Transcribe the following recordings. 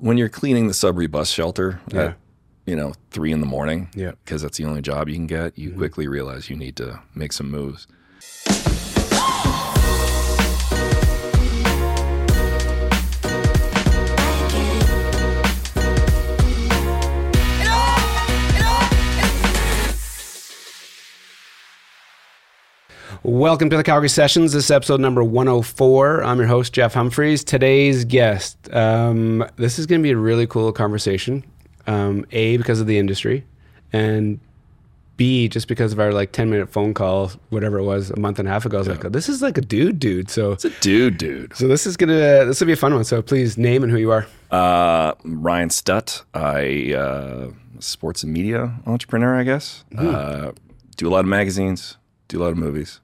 when you're cleaning the Sudbury bus shelter Yeah. at you know three in the morning, Yeah. because that's the only job you can get, you mm-hmm. quickly realize you need to make some moves. Welcome to the Calgary Sessions. This is episode number 104. I'm your host, Jeff Humphreys. Today's guest, um, this is going to be a really cool conversation. Um, a, because of the industry, and B, just because of our like 10 minute phone call, whatever it was, a month and a half ago. I was like, this is like a dude, dude. So, It's a dude, dude. so this is going to, this will be a fun one. So please name and who you are. Uh, Ryan Stutt. I uh, sports and media entrepreneur, I guess. Uh, do a lot of magazines. Do a lot of movies.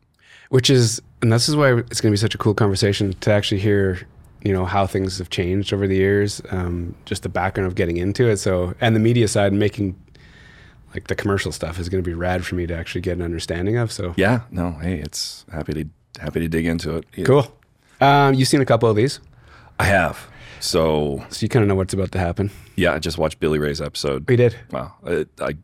Which is and this is why it's going to be such a cool conversation to actually hear you know how things have changed over the years um, just the background of getting into it so and the media side and making like the commercial stuff is going to be rad for me to actually get an understanding of so Yeah. No. Hey, it's happy to happy to dig into it. Yeah. cool um, you've seen a couple of these I have. So so you kind of know what's about to happen yeah, I just watched Billy Ray's episode. we did Wow. I, I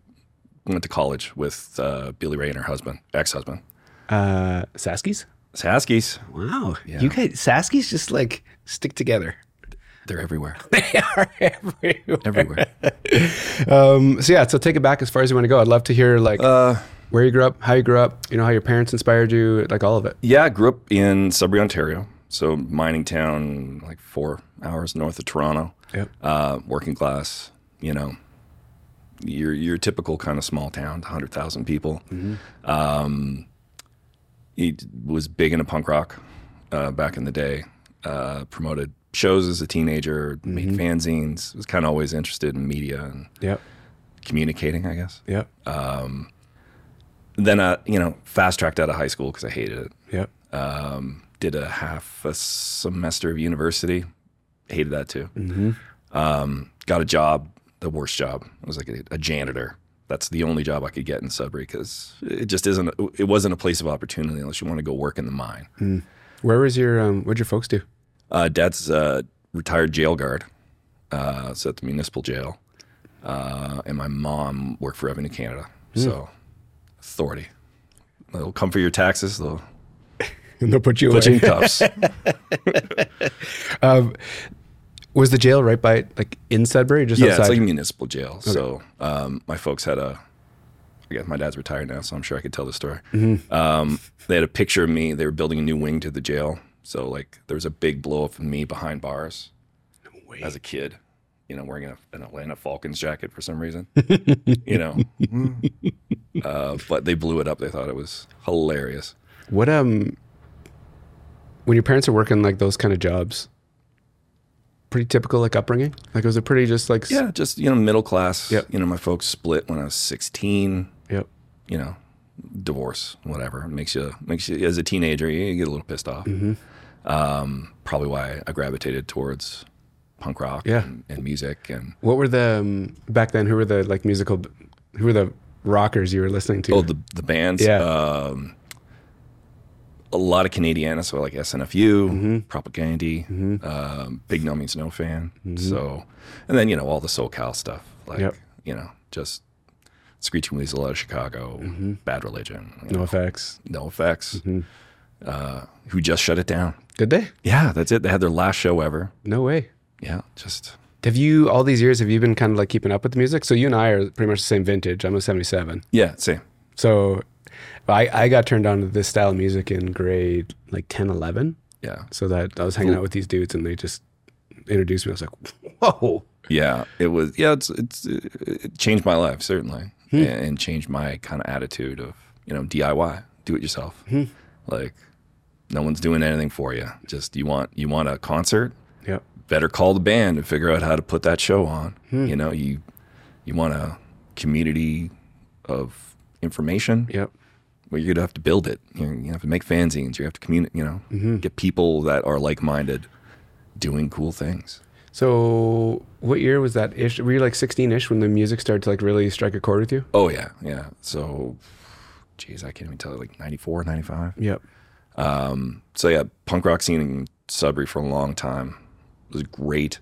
went to college with uh, Billy Ray and her husband, ex-husband. Uh, Saskies Saskies. wow you guys Saskies just like stick together They're everywhere. they are everywhere Everywhere. um, so yeah so take it back as far as you want to go I'd love to hear like uh, where you grew up, how you grew up, you know, how your parents inspired you, like all of it. yeah, I grew up in Sudbury, Ontario. So mining town, like four hours north of Toronto. Yep. Uh, working class, you know, your your typical kind of small town, hundred thousand people. Um, he was big into punk rock uh, back in the day. Uh, promoted shows as a teenager, made fanzines. Was kind of always interested in media and Yep. communicating, I guess. Yep. Then, uh, you know, fast tracked out of high school because I hated it. Yep. um, did a half a semester of university. Hated that too. Um, got a job, the worst job. I was like a, a janitor. That's the only job I could get in Sudbury because it just isn't. It wasn't a place of opportunity unless you want to go work in the mine. Where was your, um, what'd your folks do? Uh, Dad's a retired jail guard, uh, so at the municipal jail, uh, and my mom worked for Revenue Canada. So authority. They'll come for your taxes. They'll And they'll put you put you in away. cuffs. Was the jail right by, like in Sudbury just yeah, outside? it's like a municipal jail. So um, my folks had a. I guess my dad's retired now, so I'm sure I could tell the story. Mm-hmm. Um, they had a picture of me. They were building a new wing to the jail, so like there was a big blow up of me behind bars as a kid. You know, wearing a, an Atlanta Falcons jacket for some reason. you know, uh, but they blew it up. They thought it was hilarious. what, um, when your parents are working like those kind of jobs, pretty typical like upbringing? Like it was a pretty just like, Yeah, just you know, middle class. Yep. You know, my folks split when I was 16. Yep. you know, divorce, whatever. It makes you makes you as a teenager, you, you get a little pissed off. Mm-hmm. Um, probably why I gravitated towards punk rock Yeah. and, and music and What were the, um, back then, who were the like musical, who were the rockers you were listening to? oh the the bands. Yeah. Um, a lot of Canadiana, so like SNFU, Mm-hmm. Propagandhi, um, Big No Means No fan. So, and then you know all the SoCal stuff, like Mm-hmm. Yep. you know just Screeching Weasel out of Chicago, Bad Religion, you Mm-hmm. NOFX. no effects, Mm-hmm. uh, who just shut it down. Did they? Yeah, that's it. They had their last show ever. No way. Yeah, just Have you all these years? Have you been kind of like keeping up with the music? So you and I are pretty much the same vintage. I'm a '77. yeah, same. So I I got turned on to this style of music in grade like 10, 11. Yeah, So that I was hanging out with these dudes and they just introduced me. I was like, whoa. yeah. It was yeah. It's it's it changed my life certainly, hmm. and changed my kind of attitude of you know DIY, do it yourself. Hmm. Like no one's doing anything for you. Just you want you want a concert. Yep. Better call the band and figure out how to put that show on. Hmm. You know you you want a community of information. Yep. Well, you're gonna have to build it. You, you have to make fanzines. You have to communicate. You know, mm-hmm. get people that are like-minded, doing cool things. So what year was that ish? Were you like 16 ish when the music started to like really strike a chord with you? Oh yeah, yeah. So, geez, I can't even tell. Like 94, 95. Yep. Um, so yeah, punk rock scene in Sudbury for a long time It was great.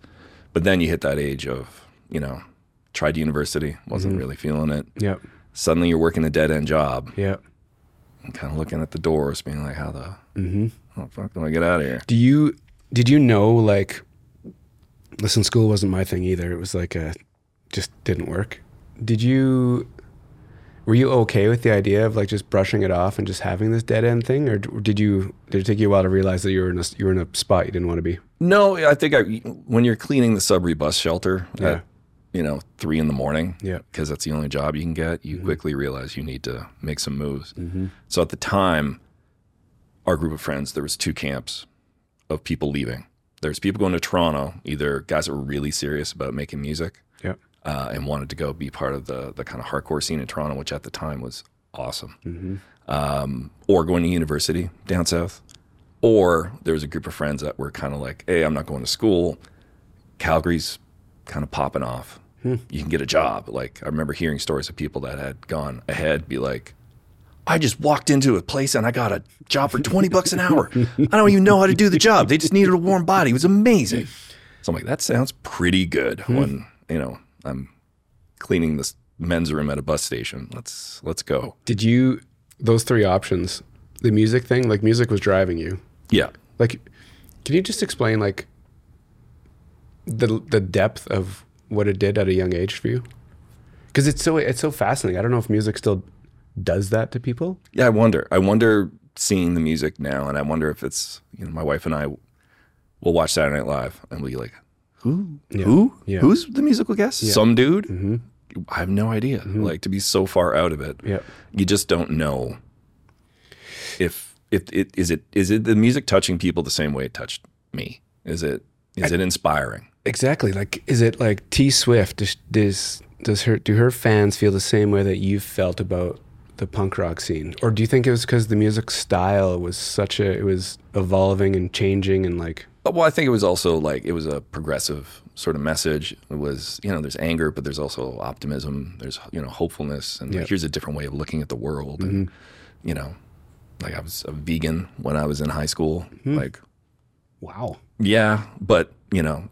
But then you hit that age of, you know, tried university, wasn't mm-hmm. really feeling it. Yep. Suddenly you're working a dead end job Yep. Kind of looking at the doors, being like, how the, Mm-hmm. how the fuck do I get out of here? Do you did you know like listen school wasn't my thing either. It was like a just didn't work. Did you were you okay with the idea of like just brushing it off and just having this dead end thing or did you did it take you a while to realize that you were in a you were in a spot you didn't want to be? No, I think I, when you're cleaning the Sudbury bus shelter Yeah. You know, three in the morning, Yeah. because that's the only job you can get, you quickly realize you need to make some moves. So at the time, our group of friends, there was two camps of people leaving. There's people going to Toronto, either guys that were really serious about making music Yeah. uh, and wanted to go be part of the the kind of hardcore scene in Toronto, which at the time was awesome. Um, or going to university down south, or there was a group of friends that were kind of like, "Hey, I'm not going to school. Calgary's kind of popping off. Hmm. You can get a job." Like I remember hearing stories of people that had gone ahead, be like. I just walked into a place and I got a job for 20 bucks an hour. I don't even know how to do the job. They just needed a warm body. It was amazing. So I'm like, that sounds pretty good hmm. when, you know, I'm cleaning this men's room at a bus station. Let's let's go. Did you those three options, the music thing, like music was driving you. Yeah. Like can you just explain like the the depth of what it did at a young age for you? Cuz it's so it's so fascinating. I don't know if music still does that to people. Yeah, I wonder. I wonder seeing the music now and I wonder if it's, you know, my wife and I will watch Saturday Night Live and we'll be like, who? Who? Yeah. Mm-hmm. Who's the musical guest? Some dude? I have no idea. Like to be so far out of it. Yeah. You just don't know if if it is it is it the music touching people the same way it touched me? Is it is it inspiring? Exactly. Like, is it like T Swift? Does, does does her do her fans feel the same way that you felt about the punk rock scene, or do you think it was because the music style was such a it was evolving and changing and like uh, Well, I think it was also like it was a progressive sort of message. It was, you know, there's anger, but there's also optimism. There's, you know, hopefulness, and Yeah. like, here's a different way of looking at the world. And mm-hmm. you know, like I was a vegan when I was in high school. Hmm. Like, wow, yeah, but you know,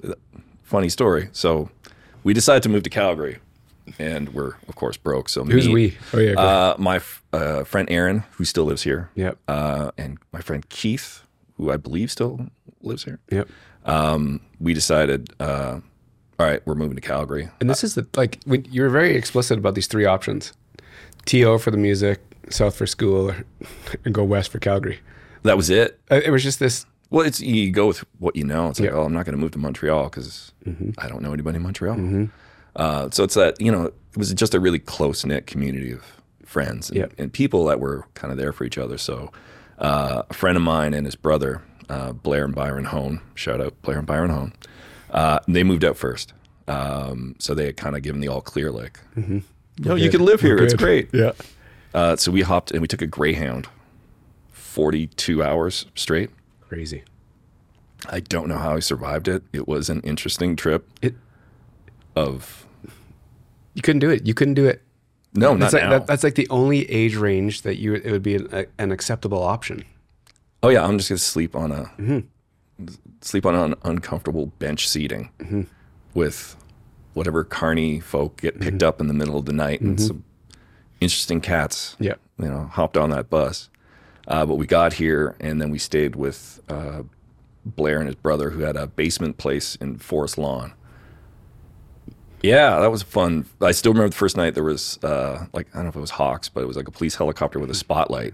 funny story. So we decided to move to Calgary, and we're of course broke. So who's me, we? Oh yeah. Uh, my f- uh, friend Aaron, who still lives here, yep, uh, and my friend Keith, who I believe still lives here yep. um, we decided, uh, all right, we're moving to Calgary. And this is the like when you were very explicit about these three options: To for the music, South for school, and go west for Calgary. That was it. Uh, It was just this. Well, it's you go with what you know. It's like, Yeah. Mm-hmm. oh, I'm not going to move to Montreal because I don't know anybody in Montreal. Uh, so it's that you know, it was just a really close knit community of friends and, Yeah. and people that were kind of there for each other. So uh, a friend of mine and his brother, uh, Blair and Byron Hone, shout out Blair and Byron Hone, uh, they moved out first. Um, so they had kind of given the all clear, like, no, you can live here. We're It's good." great. Yeah. Uh, so we hopped and we took a Greyhound, 42 hours straight. Crazy. I don't know how I survived it. It was an interesting trip It. of You couldn't do it. You couldn't do it. no, not That's like now. that, that's like the only age range that you it would be an, an acceptable option. oh yeah, I'm just gonna sleep on a Mm-hmm. sleep on an uncomfortable bench seating with whatever carny folk get Mm-hmm. picked up in the middle of the night and some interesting cats. Yeah. you know, hopped on that bus. Uh, but we got here and then we stayed with uh, Blair and his brother, who had a basement place in Forest Lawn. Yeah, that was fun. I still remember the first night there was uh, like I don't know if it was Hawks, but it was like a police helicopter with a spotlight.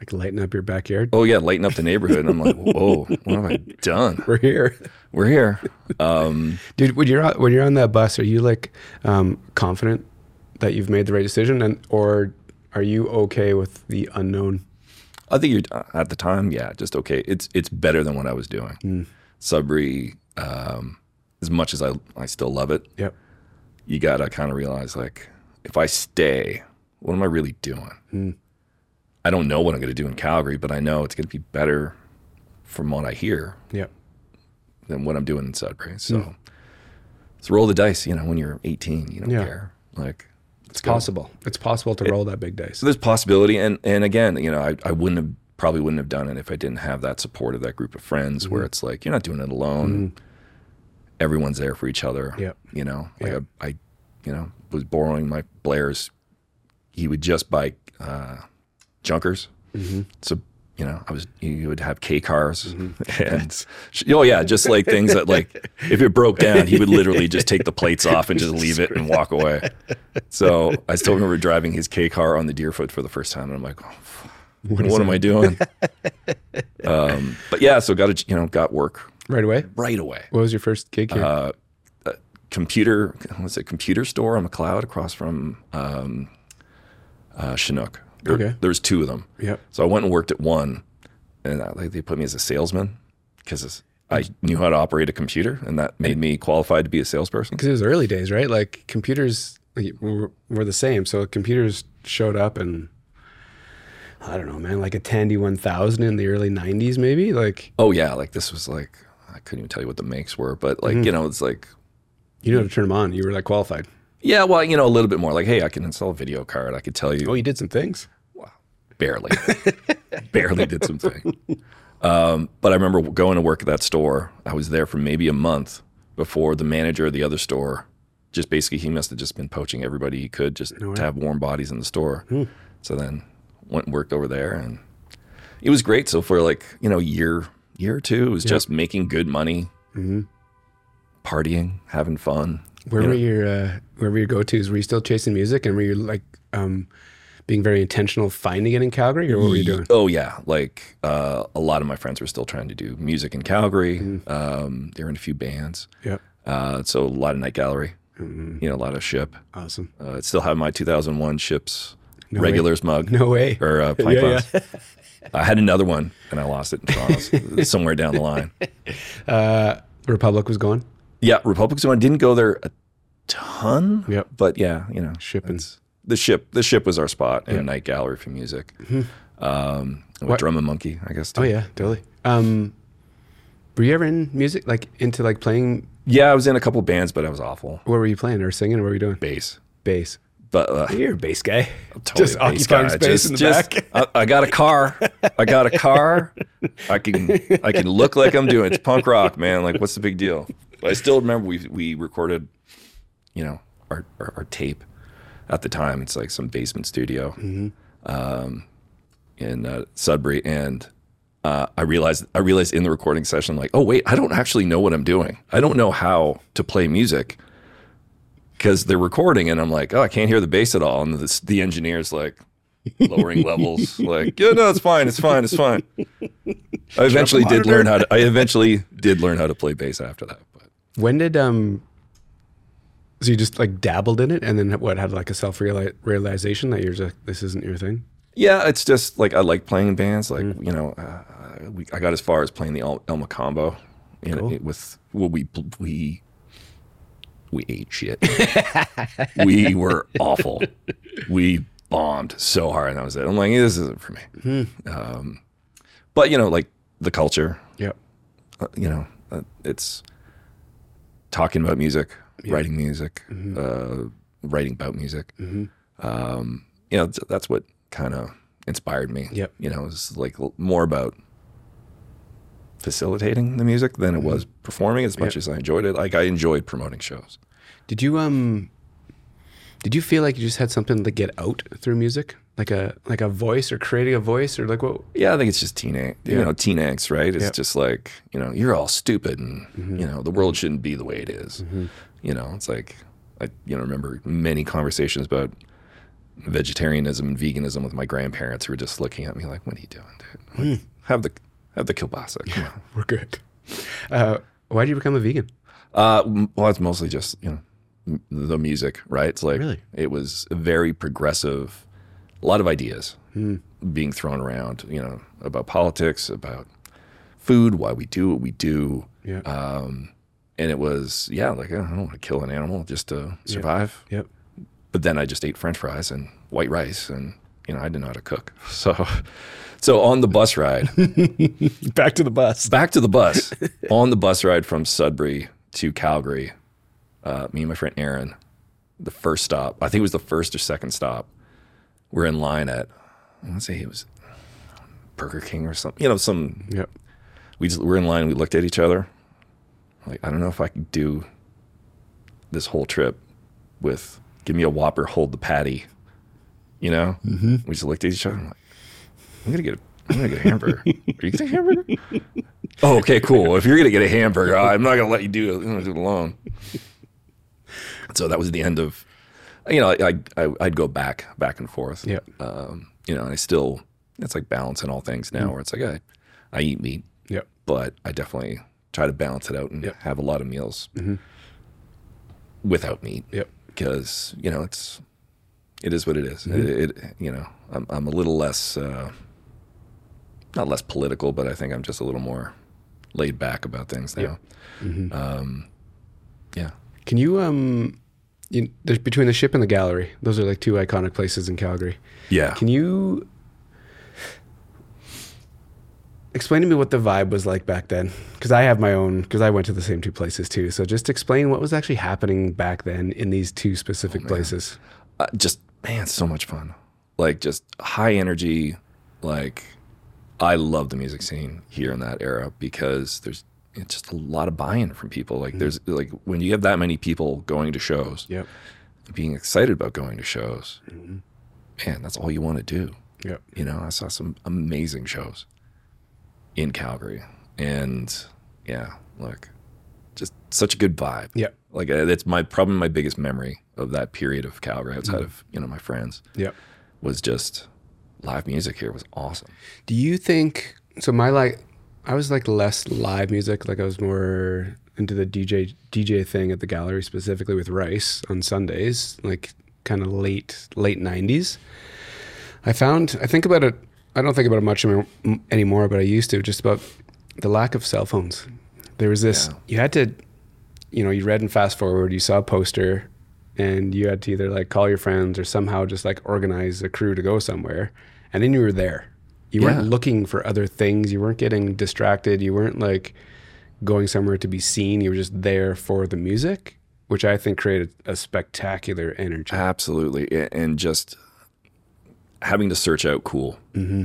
Like lighting up your backyard. Oh yeah, lighting up the neighborhood. And I'm like, whoa, what have I done? We're here, We're here. Um, dude. When you're on, when you're on that bus, are you like um, confident that you've made the right decision, and or are you okay with the unknown? I think you're uh, at the time, yeah, just okay. It's it's better than what I was doing. Hmm. Sudbury, um, as much as I I still love it, Yep. you gotta kind of realize like if I stay, what am I really doing? Hmm. I don't know what I'm gonna do in Calgary, but I know it's gonna be better from what I hear Yep. than what I'm doing in Sudbury. So hmm. let's roll the dice. You know, when you're 18, you don't Yeah. care. Like It's possible. It's possible to roll that big dice. So there's possibility, and and again, you know, I, I wouldn't have probably wouldn't have done it if I didn't have that support of that group of friends, where it's like you're not doing it alone. everyone's there for each other. Yep. You know, like Yep. I, I, you know, was borrowing my Blair's. He would just buy uh, junkers. Mm-hmm. So you know, I was he would have K cars and oh yeah, just like things that like if it broke down, he would literally just take the plates off and just leave it and walk away. So I still remember driving his K car on the Deerfoot for the first time, and I'm like, oh, f- what, am I doing? um, but yeah, so got a, you know got work Right away. right away. What was your first gig here? Uh, a computer was it computer store on Macleod across from um, uh, Chinook. There, Okay. there was two of them. yep. So I went and worked at one, and I, like they put me as a salesman because I knew how to operate a computer, and that made me qualified to be a salesperson. Because it was early days, right? Like computers were, were the same. So computers showed up and I don't know, man, like a Tandy 1000 in the early 90s, maybe. Like Oh yeah, like this was like I couldn't even tell you what the makes were, but like mm-hmm. you know it's like you know how to turn them on. You were like qualified. Yeah, well you know a little bit more like hey I can install a video card. I could tell you Oh, you did some things. Wow, barely, barely did something. Um, but I remember going to work at that store. I was there for maybe a month before the manager of the other store. Just basically, he must have just been poaching everybody he could just to have warm bodies in the store. So then went and worked over there, and it was great. So for like you know year, year or two, it was just making good money, partying, having fun. Where You were know, your uh, where were your go tos? Were you still chasing music, and were you like um, being very intentional finding it in Calgary, or what were you doing? Oh yeah, like uh, a lot of my friends were still trying to do music in Calgary. Mm-hmm. Um, they were in a few bands. Yep, Uh, so a lot of night gallery, Mm-hmm. you know, a lot of ship. awesome. Uh, I still have my 2001 ships No way. regulars mug No way. or uh, pint Yeah, glass. I had another one and I lost it in Toronto somewhere down the line. Uh, Republic was going. Yeah, Republic's one didn't go there a ton. Yep. but yeah, you know, Shipping. the ship. The ship was our spot and night gallery for music. Um, with What- drum and monkey, I guess. Too. Oh yeah, totally. Um, were you ever in music, like into like playing? yeah. I was in a couple bands, but I was awful. What were you playing or singing? Or what were you doing? Bass, Bass. but uh, You're a bass guy. totally just a bass occupying guy. space Just- in the just- back. I, I got a car. I got a car. I can I can look like I'm doing. It's punk rock, man. Like, what's the big deal? I still remember we we recorded, you know, our our, our tape at the time. It's like some basement studio um, in uh, Sudbury, and uh, I realized I realized in the recording session, like, oh wait, I don't actually know what I'm doing. I don't know how to play music because they're recording, and I'm like, oh, I can't hear the bass at all, and the, the engineer's like lowering levels, like, yeah, no, it's fine, it's fine, it's fine. I eventually did learn how to. I eventually did learn how to play bass after that. When did um? So you just like dabbled in it, and then what had like a self realization that you're just this isn't your thing. Yeah, it's just like I like playing in bands. Like you know, uh, we, I got as far as playing the El- Elma combo. You know, Cool. it- with well, we we we ate shit. we were awful. We bombed so hard, and that was it. I'm like, this isn't for me. Um, but you know, like the culture. Yeah. uh, you know, uh, it's talking about music, writing music, uh, writing about music. Um, you know, that's what kind of inspired me. Yep. You know, it's like more about facilitating the music than it was performing as much as I enjoyed it. Like I enjoyed promoting shows. Did you um? Did you feel like you just had something to get out through music, like a like a voice or creating a voice or like what? Yeah, I think it's just teen, ang- you know, teen angst, right? It's Yeah. just like, you know, you're all stupid and, you know, the world shouldn't be the way it is. You know, it's like, I, you know, remember many conversations about vegetarianism and veganism with my grandparents who were just looking at me like, what are you doing, dude? Like, Have the, have the kielbasa. On. We're good. Uh, why did you become a vegan? Uh, well, it's mostly just you know the music, right? It's like Really? it was very progressive, a lot of ideas being thrown around, you know, about politics, about food, why we do what we do, Yeah. um, and it was yeah, like I don't want to kill an animal just to survive, yep. but then I just ate French fries and white rice, and you know I didn't know how to cook, so. So on the bus ride, Back to the bus. back to the bus on the bus ride from Sudbury to Calgary. Uh, me and my friend Aaron, the first stop, I think it was the first or second stop. We're in line at, I want to say it was Burger King or something. You know, some Yep. we just, we're in line. We looked at each other. like I don't know if I could do this whole trip with give me a Whopper, hold the patty. You know, mm-hmm. we just looked at each other. I'm like, I'm gonna get a, I'm gonna get a hamburger. Are you getting a hamburger? oh, okay, cool. If you're gonna get a hamburger, I'm not gonna let you do it. I'm gonna do it alone. So that was the end of, you know, I, I I'd go back back and forth. Yeah. Um, you know, and I still it's like balancing all things now, where it's like I I eat meat, Yep. but I definitely try to balance it out and Yep. have a lot of meals without meat Yep. because you know it's it is what it is. It, it you know I'm I'm a little less uh, not less political, but I think I'm just a little more laid back about things now. Um, yeah, Can you um, you, there's between the ship and the gallery. Those are like two iconic places in Calgary. yeah. Can you explain to me what the vibe was like back then? Because I have my own. Because I went to the same two places too. So just explain what was actually happening back then in these two specific places. uh, just man, so much fun. Like just high energy. Like I love the music scene here in that era because there's it's just a lot of buy-in from people. Like mm. there's like when you have that many people going to shows, Yep. being excited about going to shows, mm-hmm. man, that's all you want to do. Yep. You know, I saw some amazing shows in Calgary, and yeah, look, just such a good vibe. Yeah. Like uh, that's my probably my biggest memory of that period of Calgary outside mm. of you know my friends Yep. was just live music here was awesome. Do you think so? My like, I was like less live music. Like I was more into the DJ DJ thing at the gallery, specifically with Rice on Sundays, like kind of late late nineties. I found I think about it. I don't think about it much anymore, but I used to. Just about the lack of cell phones. There was this. Yeah. You had to, you know, you read and fast forward. You saw a poster, and you had to either like call your friends or somehow just like organize a crew to go somewhere, and then you were there. You Yeah. weren't looking for other things. You weren't getting distracted. You weren't like going somewhere to be seen. You were just there for the music, which I think created a spectacular energy. Absolutely, and just having to search out cool. Mm-hmm.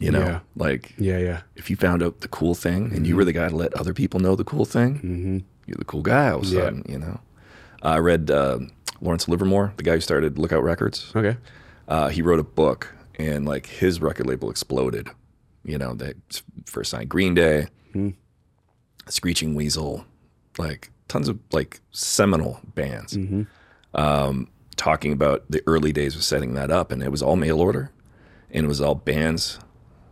You know, Yeah. like Yeah, yeah, if you found out the cool thing and you were the guy to let other people know the cool thing, mm-hmm. you're the cool guy all of a Yeah. sudden. You know, I read uh, Lawrence Livermore, the guy who started Lookout Records. okay, uh, he wrote a book and like his record label exploded. You know, they first signed Green Day, Screeching Weasel, like tons of like seminal bands. Um, talking about the early days of setting that up, and it was all mail order, and it was all bands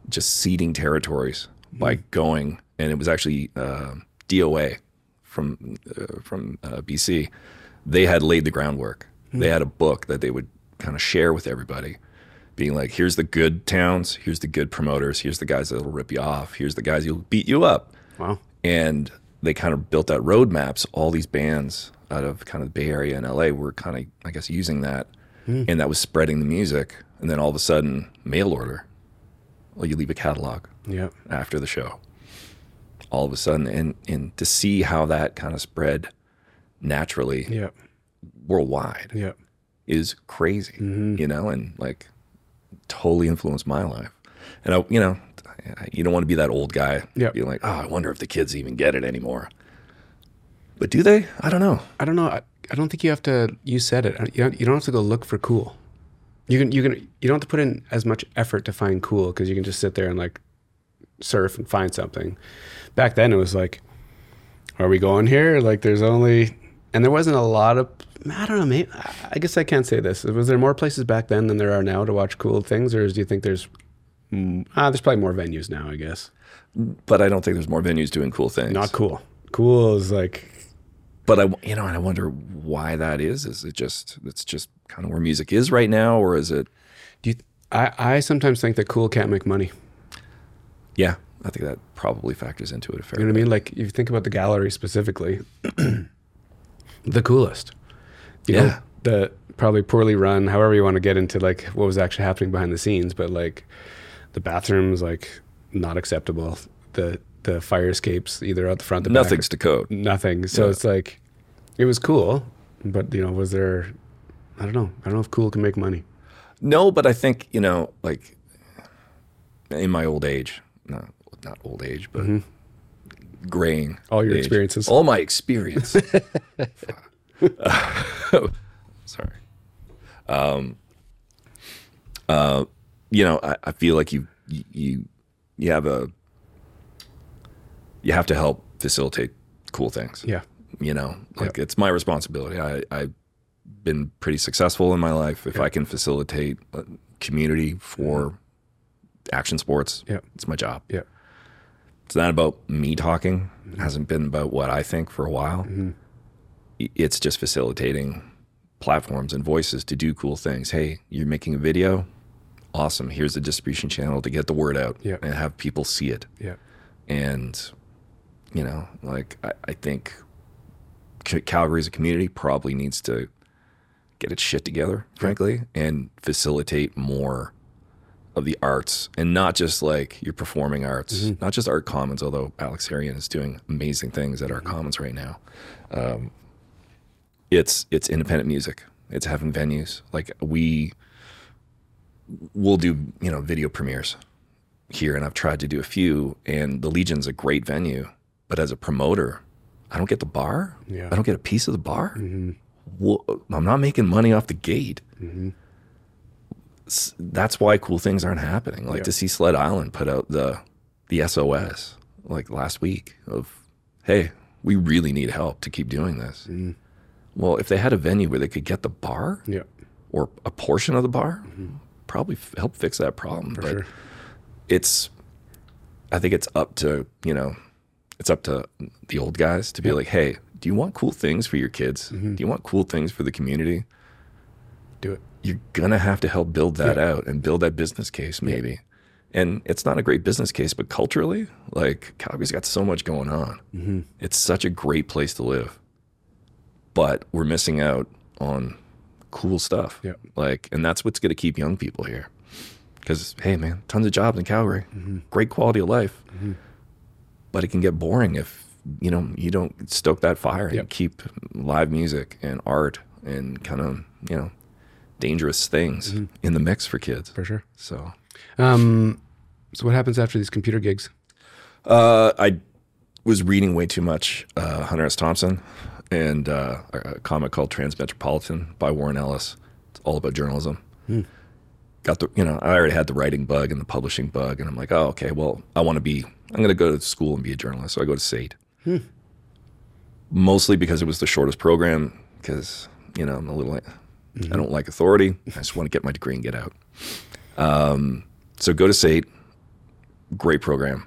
just seeding territories by going, and it was actually uh, DOA from uh, from uh, BC. They had laid the groundwork. They had a book that they would kind of share with everybody, being like, "Here's the good towns. Here's the good promoters. Here's the guys that'll rip you off. Here's the guys who'll beat you up." wow, and they kind of built out roadmaps. All these bands out of kind of the Bay Area and LA were kind of, I guess, using that, and that was spreading the music. And then all of a sudden, mail order. Well, you leave a catalog yeah, after the show. All of a sudden, and and to see how that kind of spread naturally yeah, worldwide yeah. is crazy, Mm-hmm. you know, and like totally influenced my life. And I, you know, you don't want to be that old guy Yep. being like, oh, I wonder if the kids even get it anymore. But do they? I don't know. I don't know. I, I don't think you have to. You said it. You don't, you don't have to go look for cool. You can. You can. You don't have to put in as much effort to find cool because you can just sit there and like surf and find something. Back then, it was like, are we going here? Like, there's only, and there wasn't a lot of. I don't know. Maybe I guess I can't say this. Was there more places back then than there are now to watch cool things, or do you think there's? mm, Ah, there's probably more venues now. I guess But I don't think there's more venues doing cool things. not cool. Cool is like But I, you know, and I wonder why that is. Is it just it's just kind of where music is right now, or is it? Do you, I, I sometimes think that cool can't make money. Yeah, I think that probably factors into it a fair. You know what I mean? Like if you think about the gallery specifically, the coolest. You know, Yeah. the probably poorly run, however you want to get into like what was actually happening behind the scenes, but like the bathrooms like not acceptable. The the fire escapes either out the front, the Nothing's back, to code. nothing. So Yeah. it's like it was cool, but you know, was there I don't know. I don't know if cool can make money. No, but I think you know, like in my old age, not not old age, but mm-hmm. graying. All your age. experiences. All my experience. sorry. Um, uh, you know, I, I feel like you, you, you have a, you have to help facilitate cool things. Yeah. You know, like it's my responsibility. I, I've been pretty successful in my life. If I can facilitate community for action sports, Yeah. it's my job. Yeah. It's not about me talking. It hasn't been about what I think for a while. I- It's just facilitating platforms and voices to do cool things. Hey, you're making a video. Awesome. Here's a distribution channel to get the word out Yeah. and have people see it. Yeah. And, you know, like I, I think Calgary as a community probably needs to get its shit together, frankly, and facilitate more of the arts and not just like your performing arts, not just art commons, although Alex Sarian is doing amazing things at art commons right now. Um, it's it's independent music. It's having venues. Like we will do, you know, video premieres here and I've tried to do a few and the Legion's a great venue, but as a promoter, I don't get the bar. Yeah. I don't get a piece of the bar. Mm-hmm. Well, I'm not making money off the gate. Mm-hmm. S- That's why cool things aren't happening. Like Yeah. to see Sled Island put out the the SOS like last week of, hey, we really need help to keep doing this. Mm-hmm. Well, if they had a venue where they could get the bar Yeah. or a portion of the bar, probably f- help fix that problem. For but sure. it's I think it's up to, you know, it's up to the old guys to be like, "Hey, do you want cool things for your kids? Mm-hmm. Do you want cool things for the community? Do it. You're going to have to help build that out and build that business case maybe." And it's not a great business case, but culturally, like Calgary's got so much going on. Mm-hmm. It's such a great place to live. But we're missing out on cool stuff. Yeah. Like, and that's what's going to keep young people here. Because, hey, man, tons of jobs in Calgary, Mm-hmm. great quality of life. But it can get boring if, you know, you don't stoke that fire and Yep. keep live music and art and kind of, you know, dangerous things in the mix for kids. Mm-hmm. For sure. So, Um, so what happens after these computer gigs? uh, I was reading way too much uh, Hunter S. Thompson and uh, a comic called Transmetropolitan by Warren Ellis. It's all about journalism. Got the, you know, I already had the writing bug and the publishing bug, and I'm like, oh, okay, well, I want to be, I'm going to go to school and be a journalist. So I go to SAIT. Mostly because it was the shortest program, because, you know, I'm a little, I don't like authority. I just want to get my degree and get out. Um, so go to SAIT, great program,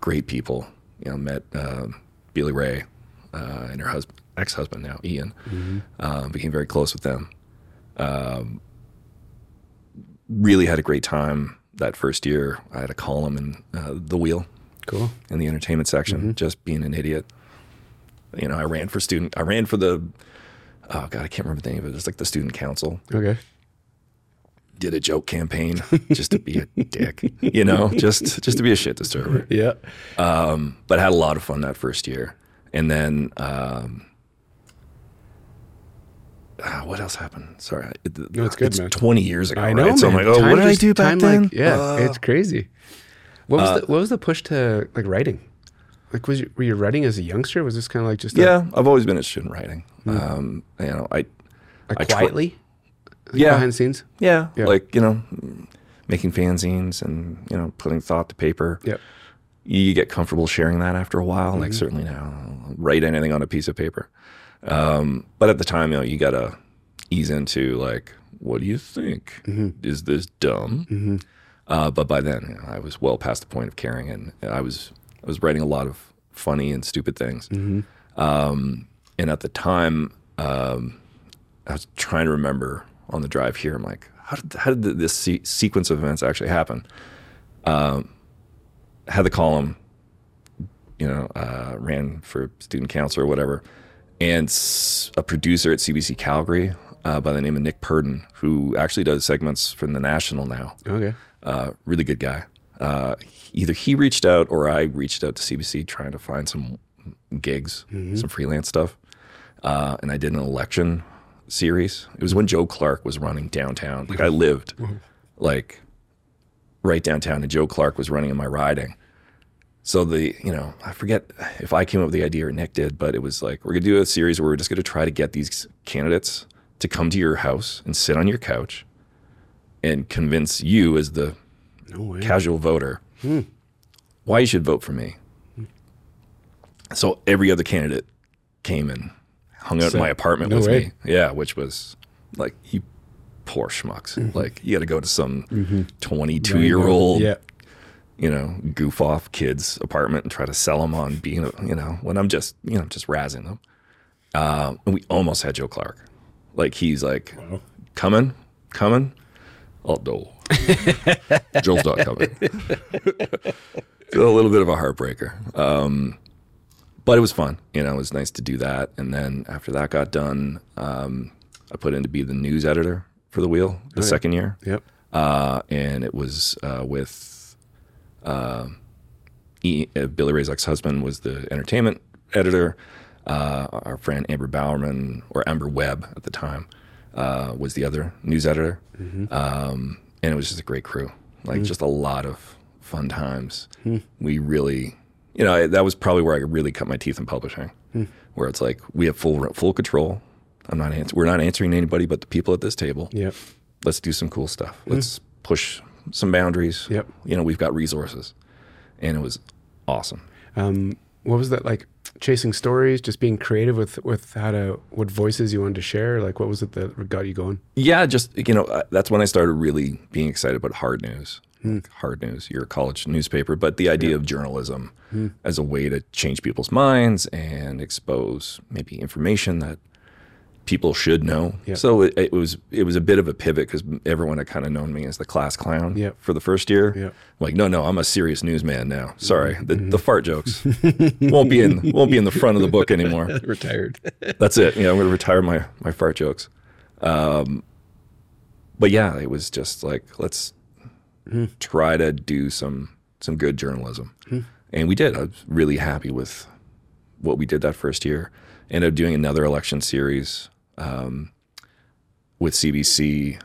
great people. You know, met uh, Billy Ray uh, and her husband, ex-husband now, Ian. Uh, became very close with them. Um, really had a great time that first year. I had a column in uh, the Weal Cool. in the entertainment section, just being an idiot. You know, I ran for student. I ran for the. Oh God, I can't remember the name of it. It's like the student council Okay. did a joke campaign just to be a dick, you know, just just to be a shit disturber. Yeah. Um, but had a lot of fun that first year, and then um, ah, what else happened? Sorry, it, No, it's good, It's man. twenty years ago. I know. right? So I'm like, oh, Time what did I do back then? Like, yeah, Uh, it's crazy. What was the what was the push to like writing? Like, was you, were you writing as a youngster? Was this kind of like just yeah, I've always been interested in writing. Um, you know, I like I quietly? Like, Yeah. behind the scenes. yeah, Yeah. like you know, making fanzines and you know putting thought to paper. Yep. You get comfortable sharing that after a while. Mm-hmm. Like certainly now, I'll write anything on a piece of paper. Um, but at the time, you know, you gotta ease into like, what do you think? Mm-hmm. Is this dumb? Uh, but by then, you know, I was well past the point of caring, and I was I was writing a lot of funny and stupid things. Mm-hmm. Um, and at the time, um, I was trying to remember on the drive here. I'm like, how did how did this se- sequence of events actually happen? Um, had the column, you know, uh, ran for student council or whatever, and a producer at CBC Calgary uh, by the name of Nick Purdon, who actually does segments from the National now. Okay. Uh, really good guy. Uh, either he reached out or I reached out to CBC trying to find some gigs, some freelance stuff. Uh, and I did an election series. It was when Joe Clark was running downtown. Like I lived like right downtown, and Joe Clark was running in my riding. So the you know I forget if I came up with the idea or Nick did, but it was like we're gonna do a series where we're just gonna try to get these candidates to come to your house and sit on your couch and convince you as the No casual voter why you should vote for me. So every other candidate came and hung out So- in my apartment no with way. me. Yeah, which was like you poor schmucks. Like you got to go to some twenty-two year old Yeah. You know, goof off kid's apartment and try to sell them on being, a, you know, when I'm just, you know, just razzing them. Uh, and we almost had Joe Clark. Like he's like, coming, coming. Oh no, Joe's not coming. so a little bit of a heartbreaker. Um, but it was fun. You know, it was nice to do that. And then after that got done, um, I put in to be the news editor for the Weal the second year Yep. uh, and it was uh, with uh, e, uh, Billy Ray's ex-husband was the entertainment editor. Uh, our friend Amber Bowerman or Amber Webb at the time uh, was the other news editor, um, and it was just a great crew. Like just a lot of fun times. We really, you know, that was probably where I really cut my teeth in publishing, where it's like we have full full control. I'm not ans- we're not answering anybody but the people at this table Yep. let's do some cool stuff. Let's push some boundaries. Yep. You know, we've got resources. And it was awesome. Um, what was that like? Chasing stories, just being creative with with how to what voices you wanted to share. Like, what was it that got you going? Yeah, just, you know, uh, that's when I started really being excited about hard news. Like hard news, you're a college newspaper, but the idea of journalism as a way to change people's minds and expose maybe information that people should know. Yep. So it, it was it was a bit of a pivot because everyone had kind of known me as the class clown Yep. for the first year. Yep. Like, no, no, I'm a serious newsman now. Mm-hmm. Sorry, the, the mm-hmm. fart jokes won't be in won't be in the front of the book anymore. Retired. That's it. You know, I'm going to retire my my fart jokes. Um, but yeah, it was just like let's hmm. try to do some some good journalism, hmm. and we did. I was really happy with what we did that first year. Ended up doing another election series um, with CBC.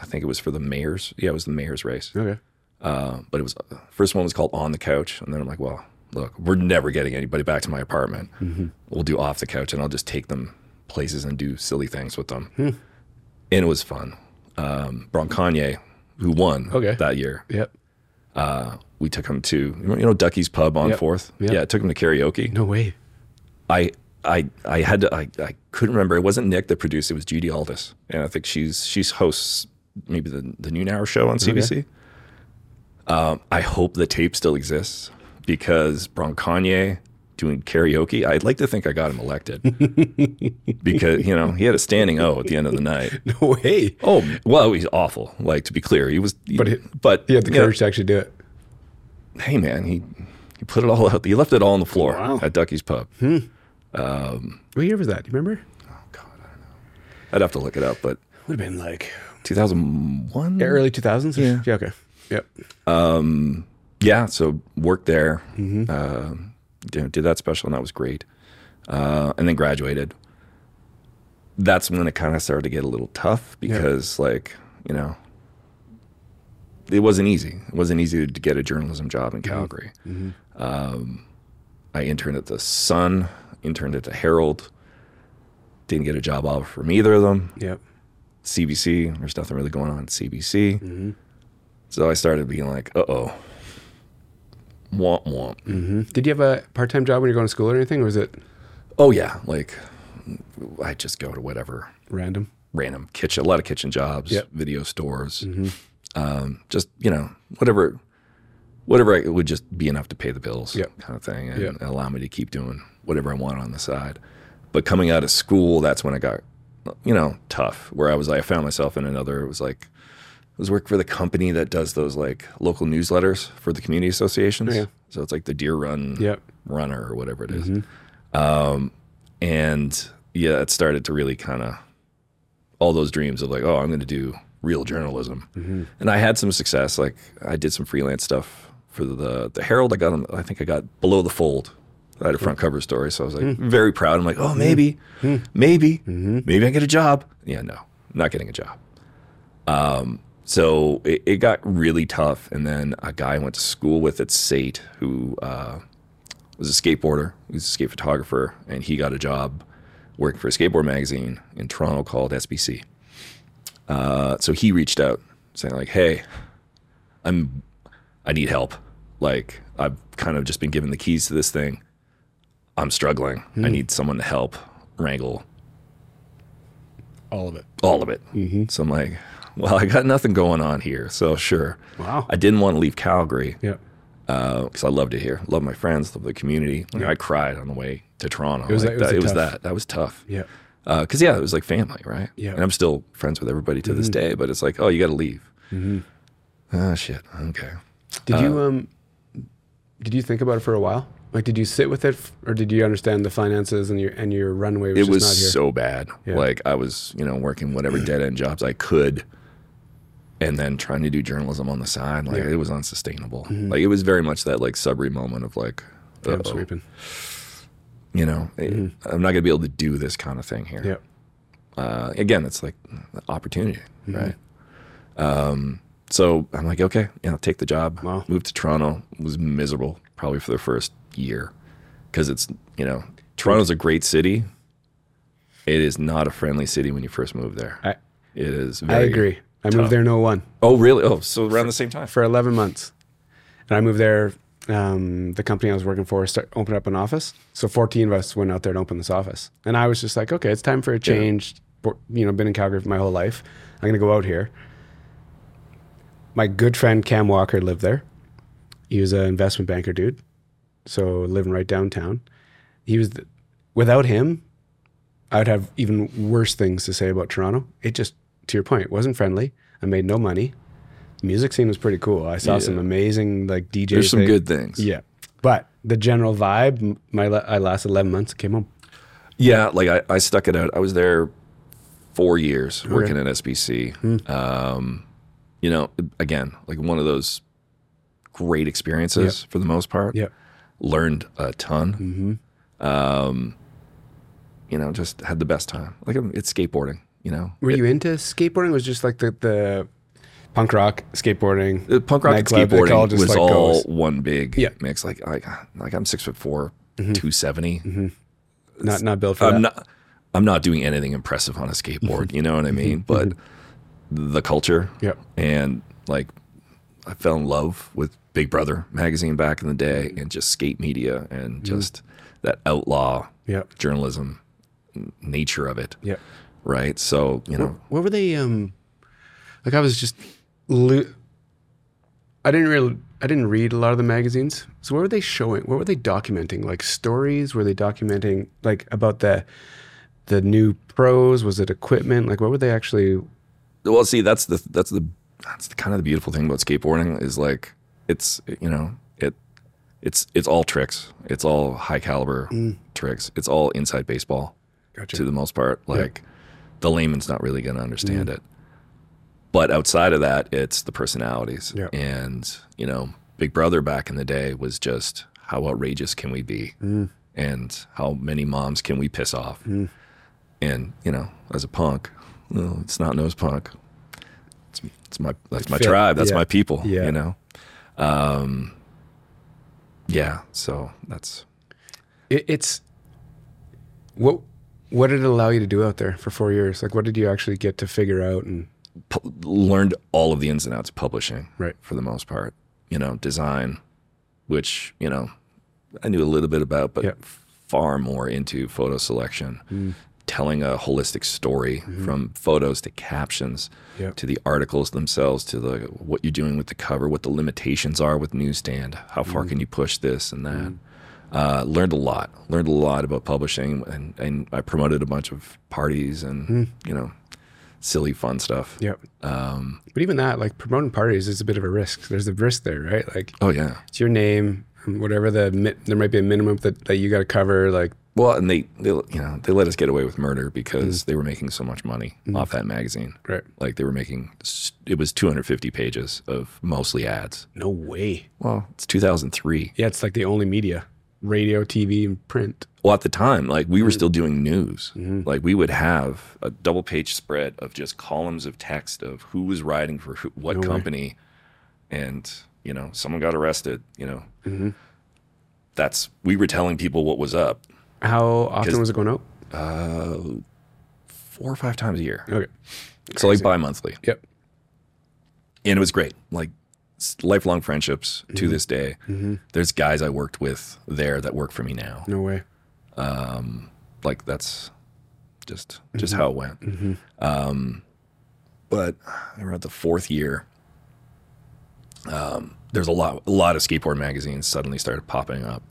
I think it was for the mayor's. Yeah, it was the mayor's race. okay. Uh, but it was first one was called on the couch, and then I'm like, well, look, we're never getting anybody back to my apartment. We'll do off the couch, and I'll just take them places and do silly things with them. And it was fun. Um, Bronconnier, who won Okay. that year, Yep. uh, we took him to you know Ducky's Pub on Yep. Fourth. Yep. Yeah, took him to karaoke. No way. I I I had to I, I couldn't remember. It wasn't Nick that produced it. Was Judy Aldous, and I think she's she's hosts maybe the the noon hour show on CBC. Um, I hope the tape still exists because Bronconnier doing karaoke. I'd like to think I got him elected because you know he had a standing O at the end of the night. No way. Oh well, he's awful. Like to be clear, he was. But he- but He had the you know, courage to actually do it. hey man, he he put it all out. He left it all on the floor Wow. at Ducky's Pub. What year was that? Do you remember? Oh God, I don't know. I'd have to look it up, but Would have been like 2001. yeah, early 2000s. Yeah. Yeah. Okay. Yep. Um, yeah, so worked there. Mm-hmm. Uh, did, did that special, and that was great. Uh, and then graduated. That's when it kind of started to get a little tough because, like, you know, it wasn't easy. It wasn't easy to get a journalism job in Calgary. Um, I interned at the Sun, interned at the Herald. Didn't get a job offer from either of them. Yep. CBC. There's nothing really going on at CBC. So I started being like, uh oh. Womp womp. hmm Did you have a part time job when you're going to school or anything, or was it Oh, yeah. Like, I just go to whatever random? random kitchen, a lot of kitchen jobs, Yep. video stores, um, just, you know, whatever. Whatever I, would just be enough to pay the bills, Yep. kind of thing, and Yep. allow me to keep doing whatever I want on the side. But coming out of school, that's when I got, you know, tough. Where I was, like, I found myself in another. It was like, I was working for the company that does those like local newsletters for the community associations. Yeah. So it's like the Deer Run Yep. Runner or whatever it is. Um, and yeah, it started to really kind of all those dreams of like, oh, I'm going to do real journalism. And I had some success. Like I did some freelance stuff for the the Herald. I got, on- I think I got below the fold. I had a front cover story, so I was like very proud. I'm like, oh, maybe, maybe, maybe I get a job. Yeah, no, not getting a job. Um, so it, it got really tough. And then a guy I went to school with at SAIT, who uh, was a skateboarder, he was a skate photographer, and he got a job working for a skateboard magazine in Toronto called SBC. Uh, so he reached out saying like, "Hey, I'm, I need help. Like I've kind of just been given the keys to this thing. I'm struggling. I hmm. need someone to help wrangle All of it. all of it. Mm-hmm. So I'm like, well, I got nothing going on here. So sure. Wow. I didn't want to leave Calgary Yeah. Uh, because I loved it here. Love my friends, love the community. Like, I cried on the way to Toronto. was- Like, it was that, it was that. That was tough. Yeah. Uh, because yeah, it was like family, right? Yeah. And I'm still friends with everybody to this mm-hmm. day. But it's like, oh, you got to leave. Mm-hmm. Ah, shit. Okay. Did you uh, um did you think about it for a while? Like did you sit with it f- or did you understand the finances and your and your runway was it just was not here? so bad. Yeah. Like I was, you know, working whatever dead end jobs I could, and then trying to do journalism on the side. Like Yeah. Mm-hmm. it was unsustainable. Like it was very much that like Sudbury moment of like, I'm sweeping. you know, eh, I'm not gonna be able to do this kind of thing here. Mm-hmm. Uh, again, it's like opportunity, Mm-hmm. right? Um, so I'm like, okay, yeah, I'll take the job. Wow. Moved to Toronto. Was miserable probably for the first year because it's you know Toronto's a great city. It is not a friendly city when you first move there. I It is. I agree. I tough. moved there in 01 Oh, really? Oh, so around the same time. for 11 months. And I moved there um, the company I was working for start opened up an office. So 14 of us went out there and opened this office. And I was just like, okay, it's time for a change. Bo- You know, been in Calgary for my whole life. I'm going to go out here. My good friend Cam Walker lived there. He was an investment banker dude. So living right downtown. He was, the, without him, I'd have even worse things to say about Toronto. It just, to your point, wasn't friendly. I made no money. The Music scene was pretty cool. I saw Yeah. some amazing like DJ. There's some thing- good things. Yeah, but the general vibe, my I lasted eleven months. Came home. Yeah, like I, I stuck it out. I was there four years working at SBC. Hmm. Um, you know, again, like one of those great experiences for the most part. Yeah, Learned a ton. Um, you know, just had the best time. Like um, it's skateboarding. You know, were you into skateboarding? Was just like the the punk rock skateboarding? The punk rock and it all skateboarding was like, all goes. one big Yeah. Mm-hmm. mix. Like, like, like I'm six foot 4 two seventy. Not not built for I'm that. not. I'm not doing anything impressive on a skateboard. You know what I mean? But the culture, Yep. and like, I fell in love with Big Brother magazine back in the day, and just skate media, and just that outlaw journalism nature of it. Yep. Right. So you know, What were they? Um, like I was just, lo- I didn't really, I didn't read a lot of the magazines. So what were they showing? What were they documenting? Like stories? Were they documenting like about the, the new pros? Was it equipment? Like what were they actually? Well, see, that's the that's the that's the kind of the beautiful thing about skateboarding is like it's you know it it's it's all tricks. It's all high caliber mm. tricks. It's all inside baseball Gotcha. to the most part. Like the layman's not really going to understand mm. it. But outside of that, it's the personalities. Yeah. And you know, Big Brother back in the day was just how outrageous can we be, mm. and how many moms can we piss off? And you know, as a punk, well, it's not nose punk. It's, it's my that's my Fit. tribe. That's Yeah. my people. Yeah. You know. Um, yeah. So that's It, it's what what did it allow you to do out there for four years? Like what did you actually get to figure out? And pu- learned all of the ins and outs of publishing. Right. For the most part, you know, design, which you know, I knew a little bit about, but far more into photo selection. Mm. Telling a holistic story from photos to captions Mm-hmm. To the articles themselves to the what you're doing with the cover, what the limitations are with newsstand, how far Mm. can you push this and that. Uh, learned a lot. Learned a lot about publishing, and, and I promoted a bunch of parties and Mm. you know, silly fun stuff. yeah, um, but even that, like promoting parties, is a bit of a risk. There's a risk there, right? Like Oh yeah. it's your name, whatever the there might be a minimum that, that you got to cover. Like Well, and they, they, you know, they let us get away with murder because they were making so much money off that magazine. right? Like they were making, s- it was 250 pages of mostly ads. No way. Well, it's 2003. Yeah, it's like the only media. radio, TV, and print. Well, at the time, like we Mm-hmm. were still doing news. Like we would have a double page spread of just columns of text of who was riding for who, what No way. company, and you know, someone got arrested. You know, Mm-hmm. that's we were telling people what was up How often was it going out? four or five times a year. Okay. So like bi-monthly. Yep. and it was great. Like lifelong friendships to Mm-hmm. this day. There's guys I worked with there that work for me now. No way. Like that's just just Mm-hmm. how it went. Um, but around the fourth year, um, there's a lot a lot of skateboard magazines suddenly started popping up,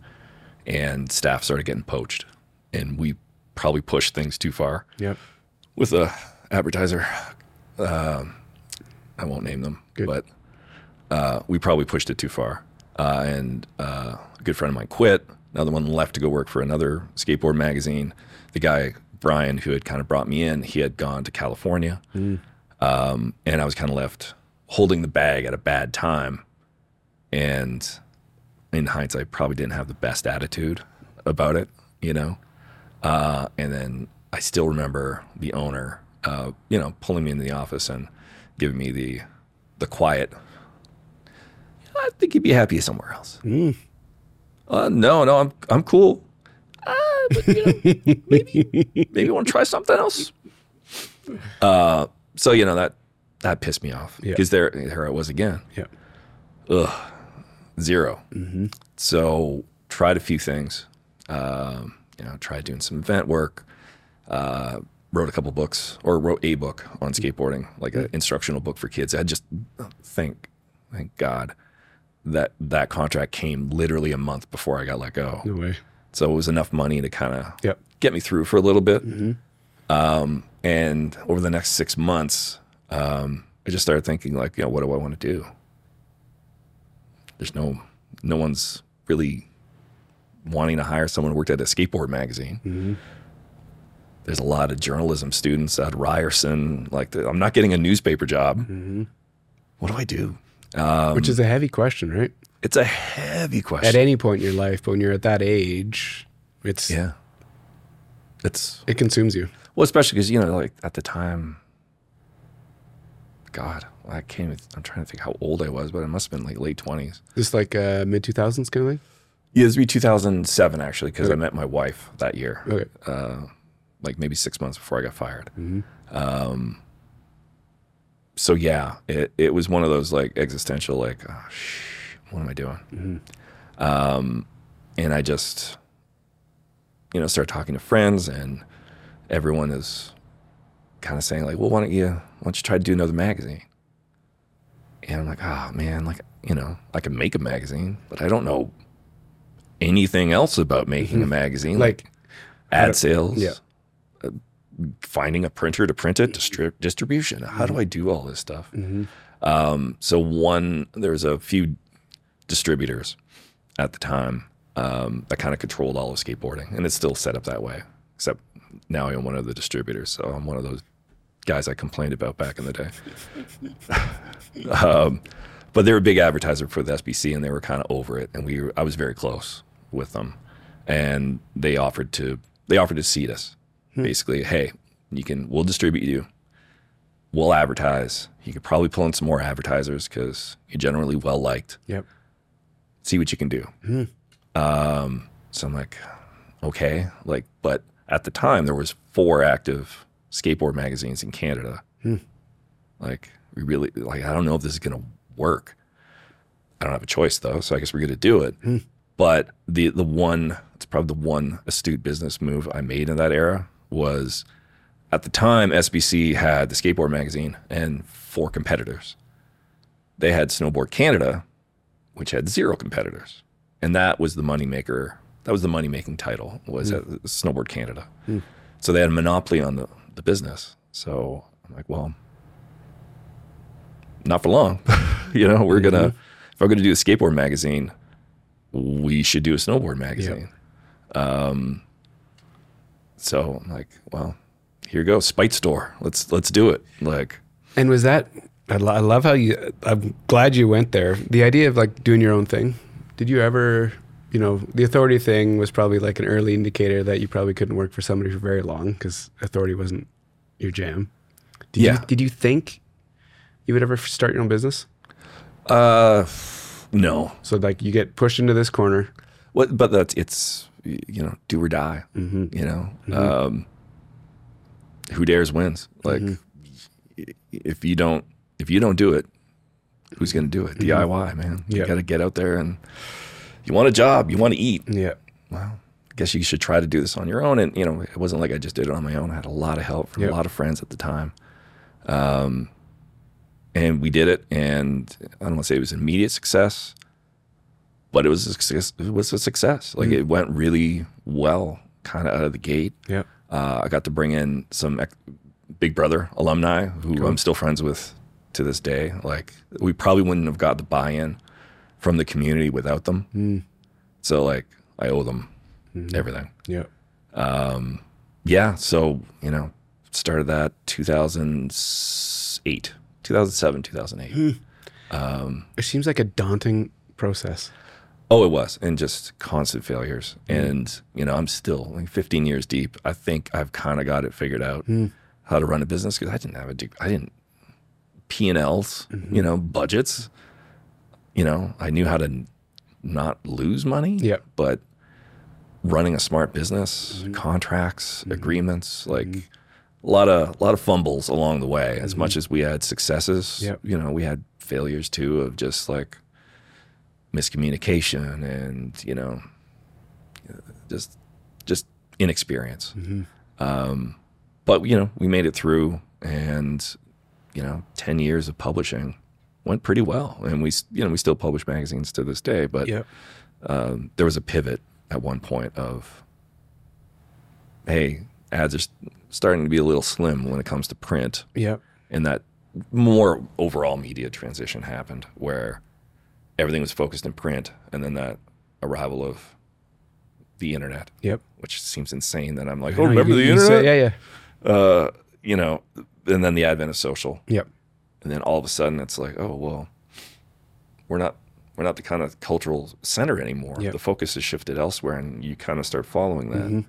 and staff started getting poached, and we probably pushed things too far Yep. with a advertiser. Um, I won't name them, Good. but uh, we probably pushed it too far. Uh, and uh, a good friend of mine quit. Another one left to go work for another skateboard magazine. The guy Brian, who had kind of brought me in, he had gone to California, um, and I was kind of left holding the bag at a bad time. And in hindsight, probably didn't have the best attitude about it, you know. Uh, and then I still remember the owner, uh, you know, pulling me into the office and giving me the the quiet. I think you'd be happy somewhere else. Uh, no, no, I'm I'm cool. Uh, but, you know, maybe maybe you want to try something else. Uh, so you know that that pissed me off Yeah. because there there I was again. Yep. Ugh, 0 So tried a few things. Um, you know, tried doing some event work. Uh, wrote a couple books, or wrote a book on skateboarding, like an instructional book for kids. I just thank, thank God that that contract came literally a month before I got let go. No way. So it was enough money to kind of Yep. get me through for a little bit. Um, and over the next six months, um, I just started thinking like, you know, what do I want to do? There's no, no one's really wanting to hire someone who worked at a skateboard magazine. Mm-hmm. There's a lot of journalism students at Ryerson. Like, I'm not getting a newspaper job. Mm-hmm. What do I do? Which um, is a heavy question, right? It's a heavy question. At any point in your life, but when you're at that age, it's yeah. It's it consumes you. Well, especially because you know, like at the time, God, I can't. Even, I'm trying to think how old I was, but it must have been like late twenties. Just like uh, mid two thousands kind of thing. Yeah, it was 2007 actually, because I met my wife that year. Okay. Uh, like maybe six months before I got fired. Um, so yeah, it it was one of those like existential, like, oh, shh, what am I doing? Um, and I just, you know, start talking to friends, and everyone is kind of saying like, well, why don't you why don't you try to do another magazine? And I'm like, oh man, like you know, I can make a magazine, but I don't know anything else about making a magazine, Like, ad sales, yeah. uh, finding a printer to print it, distri- distribution. How do I do all this stuff? Um, so one, there's a few distributors at the time um, that kind of controlled all of skateboarding, and it's still set up that way. Except now I own one of the distributors, so I'm one of those guys I complained about back in the day. um, but they were a big advertiser for the SBC, and they were kind of over it. And we, were, I was very close with them, and they offered to, they offered to seat us. Basically, hey, you can, we'll distribute you, we'll advertise. You could probably pull in some more advertisers because you're generally well liked. Yep. See what you can do. Um, so I'm like, okay, like, but at the time there was four active skateboard magazines in Canada. Hmm. Like, we really like. I don't know if this is gonna work. I don't have a choice though, so I guess we're gonna do it. Hmm. But the the one, it's probably the one astute business move I made in that era was, at the time, SBC had the skateboard magazine and four competitors. They had Snowboard Canada, which had zero competitors, and that was the moneymaker. That was the money making title was hmm. at Snowboard Canada. So they had a monopoly on the, the business. So I'm like, well, not for long. you know, we're gonna if I'm gonna do a skateboard magazine, we should do a snowboard magazine. Um, so I'm like, well, here you go, Spite Store. Let's let's do it. Like, And was that? I, lo- I love how you. I'm glad you went there. The idea of like doing your own thing. Did you ever you know, the authority thing was probably like an early indicator that you probably couldn't work for somebody for very long because authority wasn't your jam. Did Yeah. You, did you think you would ever start your own business? Uh, no. So like you get pushed into this corner. What? But that's it's you know do or die. Mm-hmm. You know, um, who dares wins. Like Mm-hmm. if you don't if you don't do it, who's going to do it? DIY, man. You got to get out there and you want a job, you want to eat. Yeah. Well, I guess you should try to do this on your own. And you know, it wasn't like I just did it on my own. I had a lot of help from Yep. a lot of friends at the time. Um, and we did it, and I don't want to say it was an immediate success, but it was a success. It was a success. Like it went really well, kind of out of the gate. Yeah. Uh, I got to bring in some ex- Big Brother alumni who I'm still friends with to this day. Like we probably wouldn't have got the buy-in from the community without them. Hmm. So like I owe them hmm. everything. Yeah. Um, yeah. So you know, started that 2008, 2007, 2008. Hmm. Um, it seems like a daunting process. Oh, it was, and just constant failures. And you know, I'm still like 15 years deep. I think I've kind of got it figured out how to run a business because I didn't have a, I didn't P and Ls, mm-hmm. you know, budgets. You know, I knew how to not lose money. Yep. but running a smart business, mm-hmm. contracts, mm-hmm. agreements, like a lot of a lot of fumbles along the way. As much mm-hmm. as we had successes, Yep. you know, we had failures too of just like miscommunication and you know just just inexperience. Um, but you know, we made it through, and you know, ten years of publishing went pretty well, and we you know we still publish magazines to this day. But Yeah. um, there was a pivot at one point of, hey, ads are starting to be a little slim when it comes to print, Yeah. and that more overall media transition happened where everything was focused in print, and then that arrival of the internet, Yep. which seems insane. That I'm like, oh, remember you- the you internet? say- yeah. Yeah. uh, you know, and then the advent of social, Yep. And then all of a sudden it's like, oh well, we're not we're not the kind of cultural center anymore. Yep. The focus has shifted elsewhere, and you kind of start following that.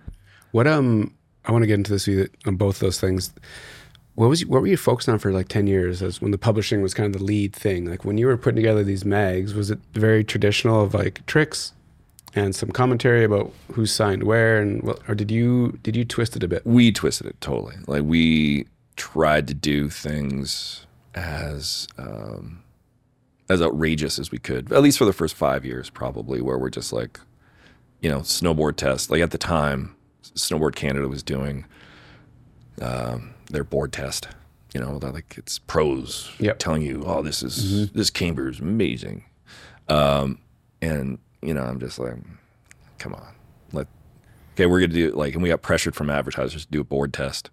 What um I want to get into this with on both those things. What was you, what were you focused on for like ten years? As when the publishing was kind of the lead thing. Like when you were putting together these mags, was it very traditional of like tricks and some commentary about who signed where and what, or did you did you twist it a bit? We twisted it totally. Like we tried to do things as um, as outrageous as we could, at least for the first five years, probably, where we're just like, you know, snowboard test. Like at the time, Snowboard Canada was doing um, their board test. You know, like it's pros Yep. telling you, oh, this is this camber is amazing, um, and you know, I'm just like, come on, let okay, we're gonna do it like, and we got pressured from advertisers to do a board test.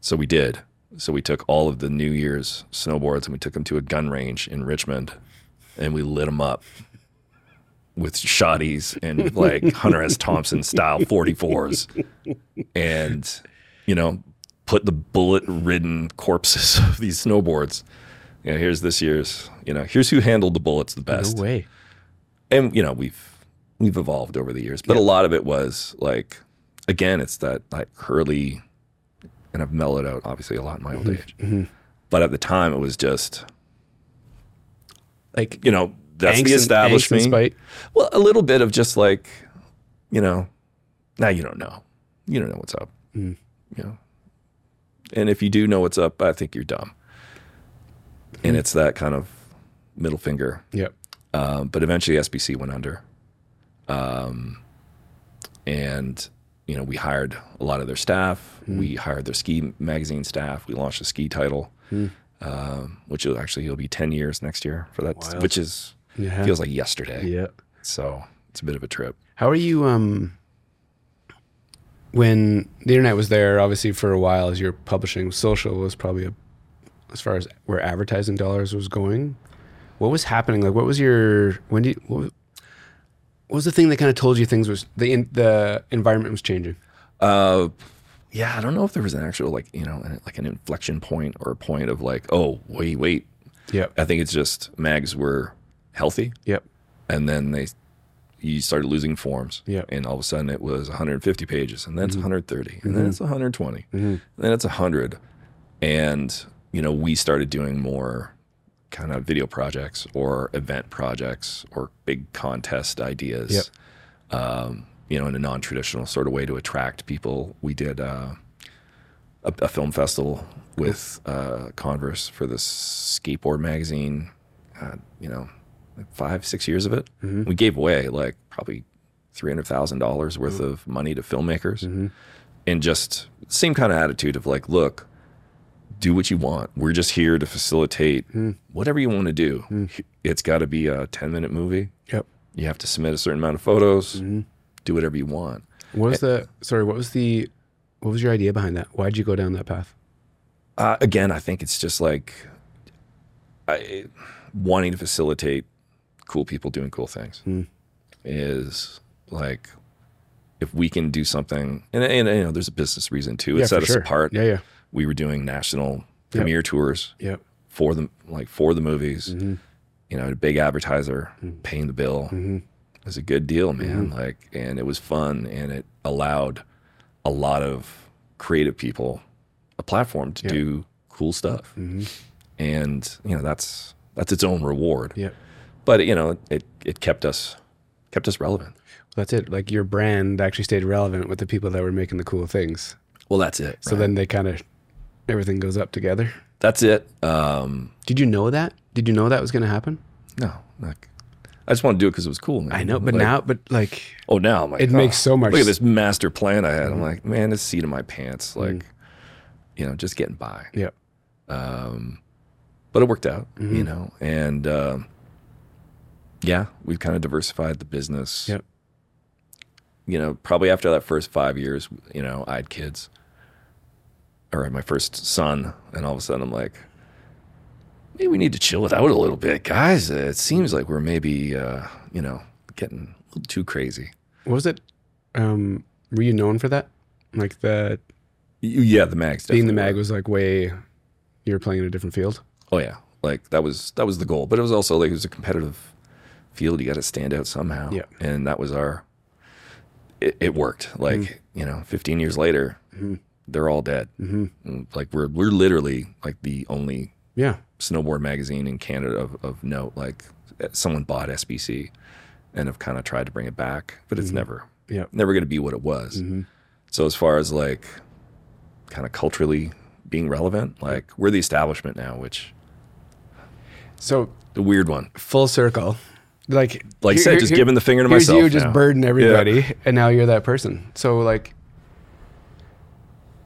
So we did. So we took all of the New Year's snowboards and we took them to a gun range in Richmond, and we lit them up with shotties and like Hunter S. Thompson style 44s, and you know, put the bullet-ridden corpses of these snowboards. You know, here's this year's. You know, here's who handled the bullets the best No way. and you know we've we've evolved over the years but a lot of it was like again it's that like curly and i've mellowed out obviously a lot in my old age. But at the time it was just Like you know that's the establishment. and well a little bit of just like you know now you don't know. You don't know what's up. You know? And if you do know what's up i think you're dumb. And it's that kind of middle finger. Yep. um, but eventually SBC went under. Um, and, you know, we hired a lot of their staff. We hired their ski magazine staff. We launched a ski title, um, which will actually, it'll be 10 years next year for that, Wild. which is, Yeah. feels like yesterday. Yeah. So it's a bit of a trip. How are you um when the internet was there obviously for a while as you're publishing social was probably a as far as where advertising dollars was going what was happening like what was your when did what, was- what was the thing that kind of told you things was the in, the environment was changing Uh, yeah, I don't know if there was an actual, like, you know, like an inflection point or a point of like, oh, wait, wait. yep I think it's just mags were healthy. yep and then they you started losing forms. Yeah. And all of a sudden it was 150 pages and then Mm-hmm. it's 130 and then it's 120 and then it's 100. And, you know, we started doing more kind of video projects or event projects or big contest ideas. Yep. Um, you know, in a non-traditional sort of way to attract people. We did uh, a, a film festival with uh, Converse for this skateboard magazine. Uh, you know, like five, six years of it. We gave away like probably three hundred thousand dollars worth of money to filmmakers, and just same kind of attitude of like, look, do what you want. We're just here to facilitate hmm. whatever you want to do. Hmm. It's got to be a ten minute movie. Yep. You have to submit a certain amount of photos. Mm-hmm. Do whatever you want. What was the sorry? What was the what was your idea behind that? Why did you go down that path? Uh, again, I think it's just like I, wanting to facilitate cool people doing cool things hmm. is like if we can do something, and, and you know, there's a business reason too. It Yeah, set us sure. apart. Yeah, yeah, We were doing national premiere tours yep. for the like for the movies. Mm-hmm. You know, a big advertiser paying the bill. Mm-hmm. It was a good deal, man. Like, and it was fun, and it allowed a lot of creative people a platform to do cool stuff. Mm-hmm. And you know, that's that's its own reward. Yep. But you know, it it kept us kept us relevant. That's it. Like your brand actually stayed relevant with the people that were making the cool things. Well, that's it. So right? then they kind of everything goes up together. that's it. Um, Did you know that? Did you know that was going to happen? no, like, I just want to do it because it was cool. Man. I know, but Like, now, but like, Oh, now I'm like, It oh, makes so much Look at this master plan I had. I'm like, man, this seat in my pants, like, you know, just getting by. yeah, But it worked out, you know, and um, yeah, we've kind of diversified the business. Yep. You know, probably after that first five years, you know, I had kids, or my first son, and all of a sudden I'm like, maybe we need to chill it out a little bit, guys. It seems like we're maybe, uh, you know, getting a little too crazy. what was it? Um, were you known for that? Like the Yeah, the mags. being the mag was like way. You were playing in a different field. Oh yeah, like that was that was the goal, but it was also like it was a competitive field. You got to stand out somehow. Yeah. and that was our. It, it worked. Like Mm-hmm. you know, 15 years later, they're all dead. Mm-hmm. Mm, like we're we're literally like the only Yeah, snowboard magazine in Canada of, of note. Like eh, someone bought SBC, and have kind of tried to bring it back, but it's mm-hmm. never yeah, never going to be what it was. Mm-hmm. So as far as like kind of culturally being relevant, like we're the establishment now, which So the weird one. full circle, like Like I said, here- just here- giving the finger to myself. you just now. burden everybody, and now you're that person. So like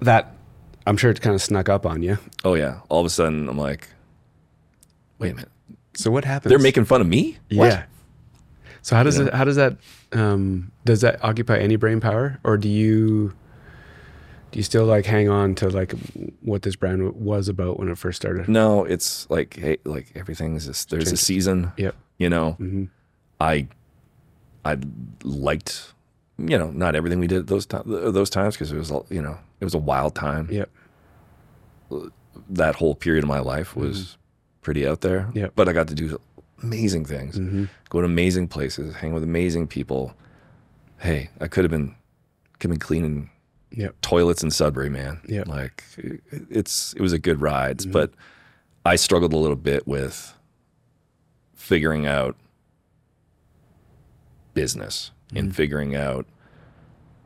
that, I'm sure it kind of snuck up on you. Oh yeah. All of a sudden, I'm like, wait a minute. So what happens? They're making fun of me. What? Yeah. So how does it? How does that? Um, does that occupy any brain power, or do you? Do you still like hang on to like what this brand was about when it first started? No, it's like hey, like everything's just there's a season. Yep. You know, Mm-hmm. I I liked you know not everything we did at those times those times because it was you know it was a wild time. Yep. That whole period of my life was pretty out there. Mm-hmm. Yep. But I got to do amazing things, Mm-hmm. go to amazing places, hang with amazing people. Hey, I could have been could have been cleaning Yep. toilets in Sudbury, man. Yeah. Like it- it's it was a good ride, but I struggled a little bit with figuring out business and mm. figuring out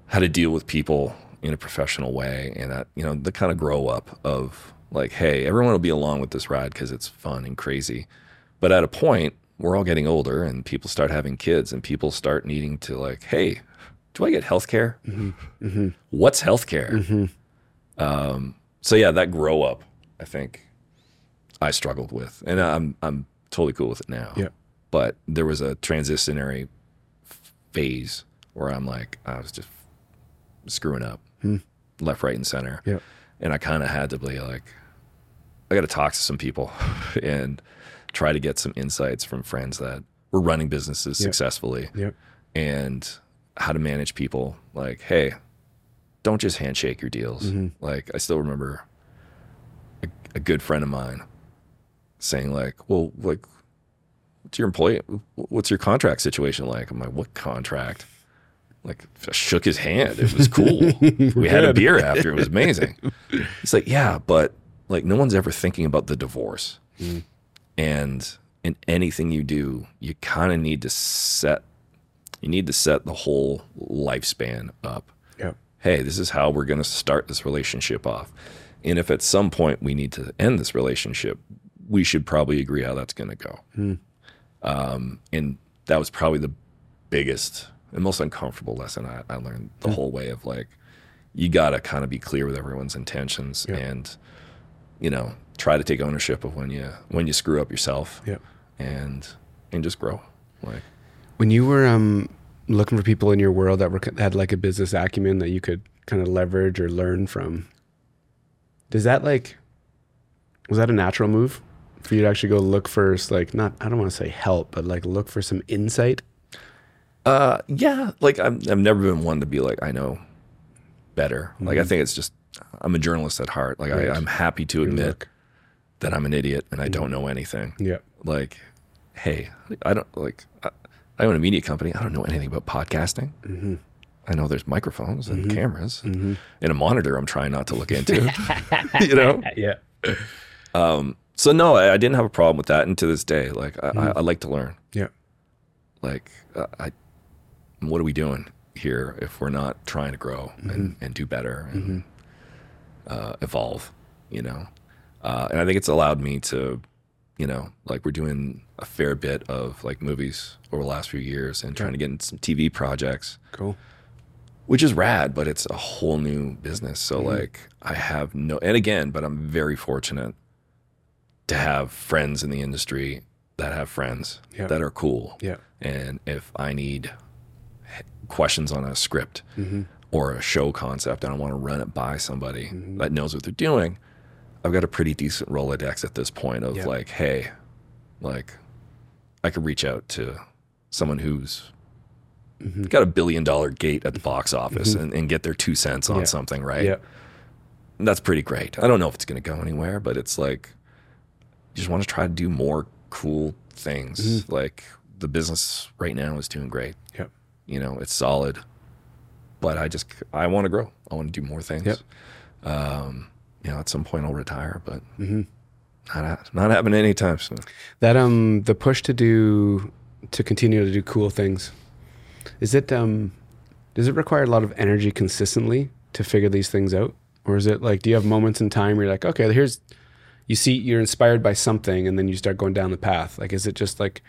how to deal with people in a professional way and that you know the kind of grow up of like hey everyone will be along with this ride because it's fun and crazy. But at a point we're all getting older and people start having kids and people start needing to like hey do i get health care mm-hmm. mm-hmm. what's health care mm-hmm. um, so yeah that grow up i think i struggled with. And i'm i'm totally cool with it now. Yep. but there was a transitionary phase where I'm like, I was just screwing up left, right, and center. Yep. And I kind of had to be like, I got to talk to some people and try to get some insights from friends that were running businesses Yep. successfully Yep. and how to manage people. Like, hey, don't just handshake your deals. Mm-hmm. Like, I still remember a, a good friend of mine saying, like, well, like, what's your employee? What's your contract situation like? I'm like, what contract? Like, I shook his hand. It was cool. we had a beer after. It was amazing. He's like, yeah, but like, no one's ever thinking about the divorce. Mm. And in anything you do, you kind of need to set, you need to set the whole lifespan up Yep. hey, this is how we're going to start this relationship off. And if at some point we need to end this relationship, we should probably agree how that's going to go. Hmm. Um, and that was probably the biggest and most uncomfortable lesson I, I learned the whole way of like, you got to kind of be clear with everyone's intentions Yeah. and, you know, try to take ownership of when you when you screw up yourself Yep. and and just grow. Like, When you were um, looking for people in your world that were had like a business acumen that you could kind of leverage or learn from, does that like was that a natural move for you to actually go look for like not I don't want to say help, but like look for some insight? Uh, yeah. Like I'm, I've never been one to be like I know better. Like I mm-hmm. think it's just I'm a journalist at heart. Like Right. I, I'm happy to admit look. that I'm an idiot and I mm-hmm. don't know anything. Yeah. Like, hey, I don't like. I, I own a media company. I don't know anything about podcasting. Mm-hmm. I know there's microphones and cameras and a monitor. I'm trying not to look into. you know. Yeah. Um, So no, I, I didn't have a problem with that. And to this day, like I, I, I like to learn. Yeah. like uh, I, what are we doing here if we're not trying to grow and, and do better and uh, evolve you know uh, and i think it's allowed me to you know like we're doing a fair bit of like movies over the last few years and trying to get into some tv projects Cool. which is rad but it's a whole new business so like i have no and again but i'm very fortunate to have friends in the industry that have friends Yeah. that are cool Yeah. and if I need questions on a script Mm-hmm. or a show concept and I want to run it by somebody that knows what they're doing, I've got a pretty decent Rolodex at this point of Yeah. like, hey, like I could reach out to someone who's Mm-hmm. got a billion dollar gate at the box office and, and get their two cents on something, right? Yeah. That's pretty great. I don't know if it's going to go anywhere, but it's like just want to try to do more cool things. Mm-hmm. Like the business right now is doing great. Yep. You know, it's solid, but I just I want to grow. I want to do more things. Yep. Um, you know, at some point I'll retire, but Mm-hmm. not not happening anytime soon. That um the push to do to continue to do cool things. Is it um does it require a lot of energy consistently to figure these things out? Or is it like do you have moments in time where you're like, okay, here's you see you're inspired by something and then you start going down the path? Like is it just like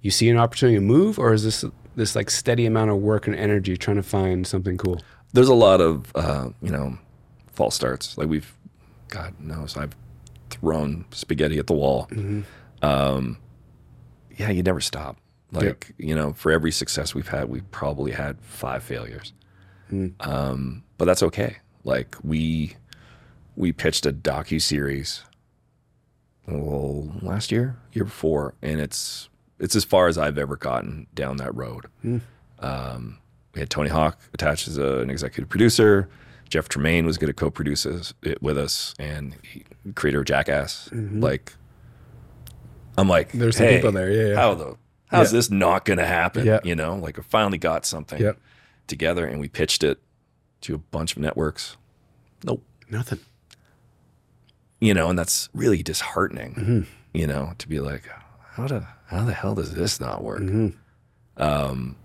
you see an opportunity to move or is this this like steady amount of work and energy trying to find something cool? There's a lot of uh, you know false starts. Like we've, God knows, I've thrown spaghetti at the wall. Um, yeah, you never stop. Like you know, for every success we've had, we've probably had five failures. Um, but that's okay. Like we we pitched a docu series well last year, year before, and it's it's as far as I've ever gotten down that road. Um, we had Tony Hawk attached as a, an executive producer. Jeff Tremaine was going to co-produce us- it with us, and he, creator of Jackass. Like, I'm like, There's some hey, people there, yeah, yeah. How the how's Yeah. this not going to happen? Yeah. You know, like I finally got something Yep. together, and we pitched it to a bunch of networks. Nope Nothing. You know, and that's really disheartening, Mm-hmm. you know, to be like, how the how the hell does this not work? Mm-hmm. Um,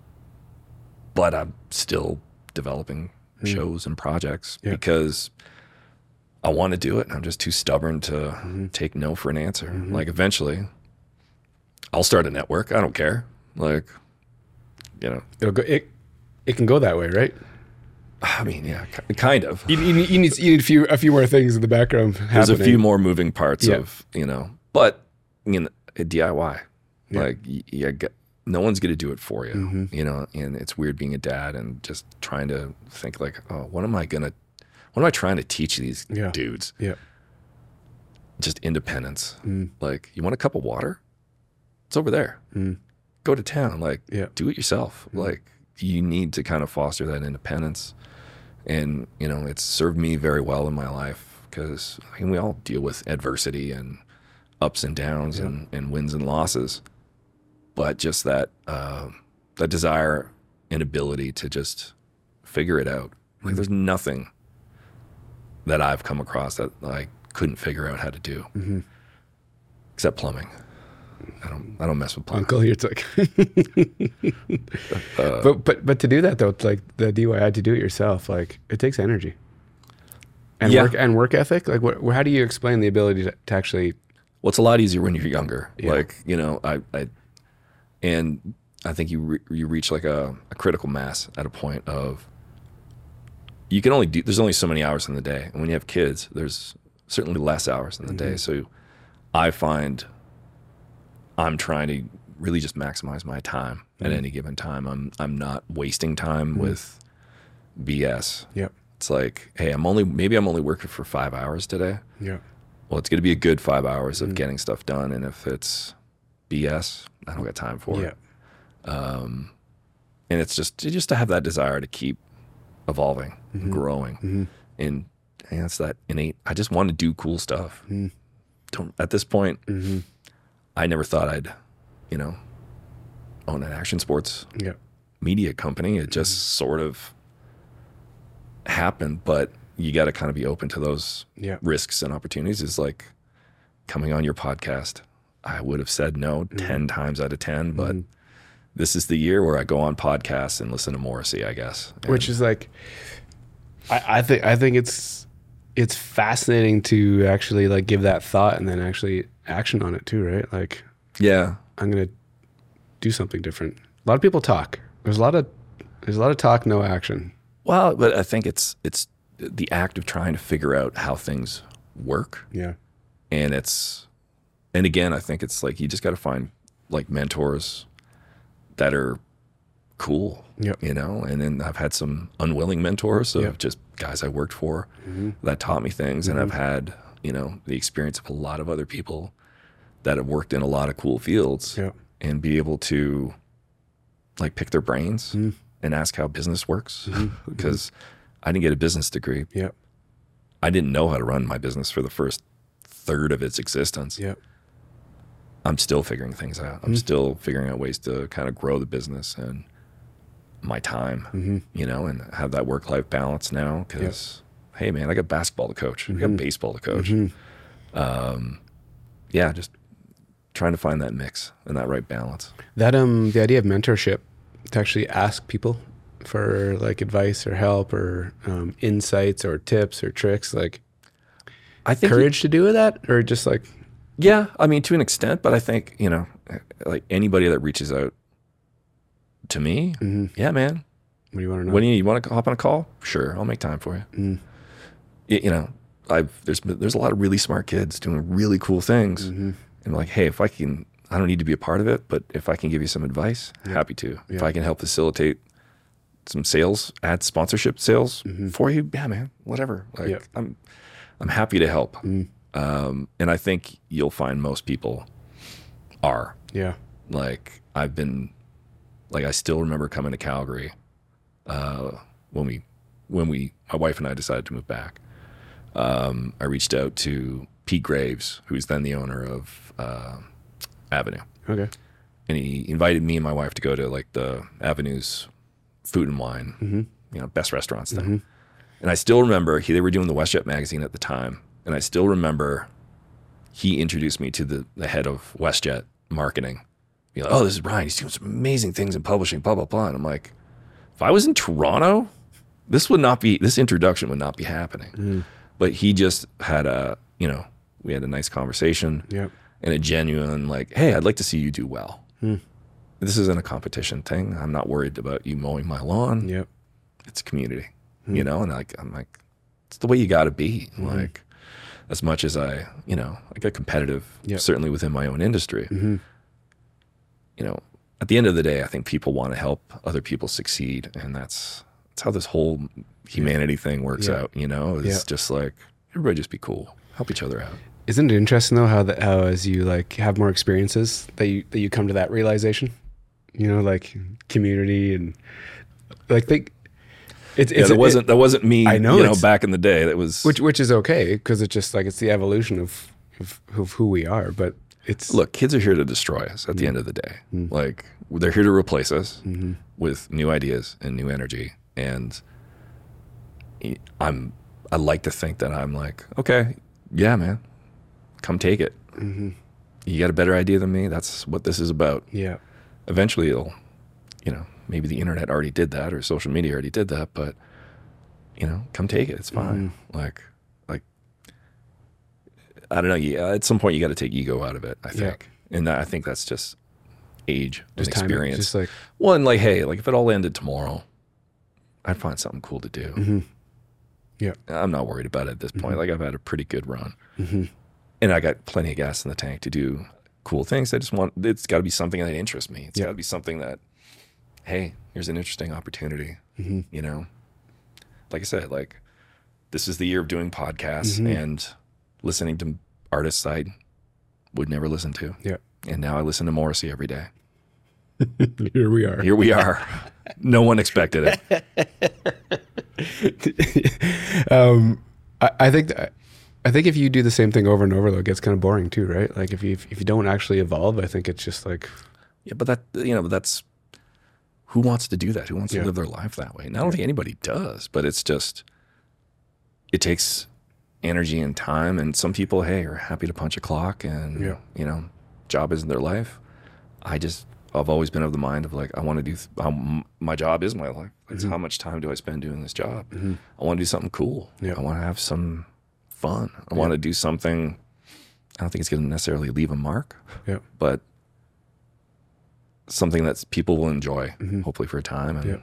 but I'm still developing shows and projects. Yeah. because I want to do it. I'm just too stubborn to Mm-hmm. take no for an answer. Like eventually, I'll start a network. I don't care. Like, you know, It'll go it it can go that way, right? I mean, yeah, ki- kind of. You, you, need- you need you need a few a few more things in the background. There's a few more moving parts Yeah. of you know, but you know, a DIY. Yeah. Like y- you get, no one's gonna do it for you, Mm-hmm. you know. And it's weird being a dad and just trying to think like, oh, what am I gonna, what am I trying to teach these Yeah. dudes? Yeah. Just independence. Mm. Like, you want a cup of water? It's over there. Go to town. Like, Yeah. do it yourself. Like, you need to kind of foster that independence. And, you know, it's served me very well in my life because I mean, we all deal with adversity and ups and downs and, and wins and losses. but just that uh, that desire and ability to just figure it out. Like there's nothing that I've come across that I couldn't figure out how to do, except plumbing. I don't I don't mess with plumbing. Uncle, you're like, uh, but but but to do that though, it's like the DIY to do it yourself, like it takes energy and Yeah. work and work ethic. Like, what, how do you explain the ability to, to actually? Well, it's a lot easier when you're younger. Yeah. Like you know, I, I, and I think you re- you reach like a, a critical mass at a point of you can only do. There's only so many hours in the day, and when you have kids, there's certainly less hours in the day. Mm-hmm. So I find I'm trying to really just maximize my time at any given time. I'm I'm not wasting time with BS. Yep. It's like, hey, I'm only maybe I'm only working for five hours today Yeah. well, it's going to be a good five hours Mm. of getting stuff done. And if it's BS, I don't got time for Yeah. it. And it's just just to have that desire to keep evolving, Mm-hmm. growing, and and it's that innate. I just want to do cool stuff. Mm. Don't at this point, Mm-hmm. I never thought I'd, you know, own an action sports Yeah. media company. It just Mm-hmm. sort of happened, but you got to kind of be open to those Yeah. risks and opportunities. Is like coming on your podcast. I would have said no Mm-hmm. 10 times out of 10, but this is the year where I go on podcasts and listen to Morrissey, I guess. Which is like, I, I think I think it's it's fascinating to actually like give that thought and then actually action on it too, right? Like, yeah. I'm gonna do something different. A lot of people talk. There's a lot of there's a lot of talk, no action. Well, but I think it's it's the act of trying to figure out how things work Yeah. and it's and again i think it's like you just got to find like mentors that are cool Yep. you know and then i've had some unwilling mentors of Yep. just guys i worked for mm-hmm. that taught me things and i've mm-hmm. had you know the experience of a lot of other people that have worked in a lot of cool fields Yep. and be able to like pick their brains mm-hmm. and ask how business works mm-hmm. mm-hmm. because i didn't get a business degree Yep. I didn't know how to run my business for the first third of its existence. Yep. I'm still figuring things out. I'm still figuring out ways to kind of grow the business and my time, you know, and have that work life balance now. Because, hey, man, I got basketball to coach, I got baseball to coach. Um, yeah, just trying to find that mix and that right balance. That um the idea of mentorship to actually ask people for like advice or help or um, insights or tips or tricks like I think courage to do that or just like Yeah, I mean to an extent, but I think you know, like anybody that reaches out to me, yeah, man. what do you want to know? When you, you want to hop on a call, sure, I'll make time for you. Mm. You, know, I've there's there's a lot of really smart kids doing really cool things, Mm-hmm. and like, hey, if I can, I don't need to be a part of it, but if I can give you some advice, happy to. If I can help facilitate some sales, ad sponsorship sales for you, yeah, man, whatever. Like, Mm-hmm. Yeah. Mm. I'm I'm happy to help. Um, and I think you'll find most people are yeah. like I've been like I still remember coming to Calgary uh, when we when we my wife and I decided to move back. Um, I reached out to Pete Graves, who's then the owner of uh, Avenue, Okay. and he invited me and my wife to go to like the Avenue's food and wine, you know, best restaurants thing. And I still remember he, they were doing the WestJet magazine at the time, and I still remember he introduced me to the, the head of WestJet marketing. Be like, oh, this is Ryan. He's doing some amazing things in publishing, blah blah blah. And I'm like, if I was in Toronto, this would not be this introduction would not be happening. But he just had a, you know, we had a nice conversation Yep. and a genuine like, hey, I'd like to see you do well. Hmm. This isn't a competition thing. I'm not worried about you mowing my lawn. Yep. It's community, hmm. you know. And like, I'm like, it's the way you got to be. Hmm. Like, as much as I, you know, I get competitive, Yep. certainly within my own industry. Mm-hmm. You know, at the end of the day, I think people want to help other people succeed, and that's that's how this whole humanity thing works Yeah. out. You know, it's Yeah. just like everybody just be cool, help each other out. Isn't it interesting though how that how as you like have more experiences that you that you come to that realization? You know, like community and like think it's Yeah, it's that wasn't that wasn't me. I know you know, back in the day. That was which which is okay because it's just like it's the evolution of, of of who we are. But It's look, kids are here to destroy us at the mm. end of the day. Mm. Like they're here to replace us mm-hmm. with new ideas and new energy. And I'm, I like to think that I'm like, okay, yeah, man, come take it. Mm-hmm. You got a better idea than me. That's what this is about. yeah. Eventually, it'll, you know, maybe the internet already did that or social media already did that, but you know, come take it. It's fine. Mm-hmm. Like, like, I don't know. Yeah, uh, at some point you got to take ego out of it. I Yeah. think, and I think that's just age Just and it, experience. just like well, and like, hey, like if it all ended tomorrow, I'd find something cool to do. Mm-hmm. Yeah. I'm not worried about it at this point. Mhm. Like I've had a pretty good run, Mhm. and I got plenty of gas in the tank to do cool things. I just want it's got to be something that interests me. It's Yeah. got to be something that, hey, here's an interesting opportunity. Mhm. You know, like I said, like this is the year of doing podcasts Mhm. and listening to artists I would never listen to. Yeah. And now I listen to Morrissey every day. here we are. Here we are. no one expected it. um, I, I think that, I think if you do the same thing over and over, though, it gets kind of boring too, right? Like if you if you don't actually evolve, I think it's just like Yeah, but that you know, that's who wants to do that? Who wants Yeah. to live their life that way? And I don't think anybody does, but it's just it takes energy and time and some people, hey, are happy to punch a clock and Yeah. you know, job isn't their life. I just I've always been of the mind of like I want to do my job is my life. It's mm-hmm. how much time do I spend doing this job? Mm-hmm. I want to do something cool. Yeah. I want to have some fun. I want to do something I don't think it's going to necessarily leave a mark yeah, but something that people will enjoy, mm-hmm. hopefully for a time. And Yeah.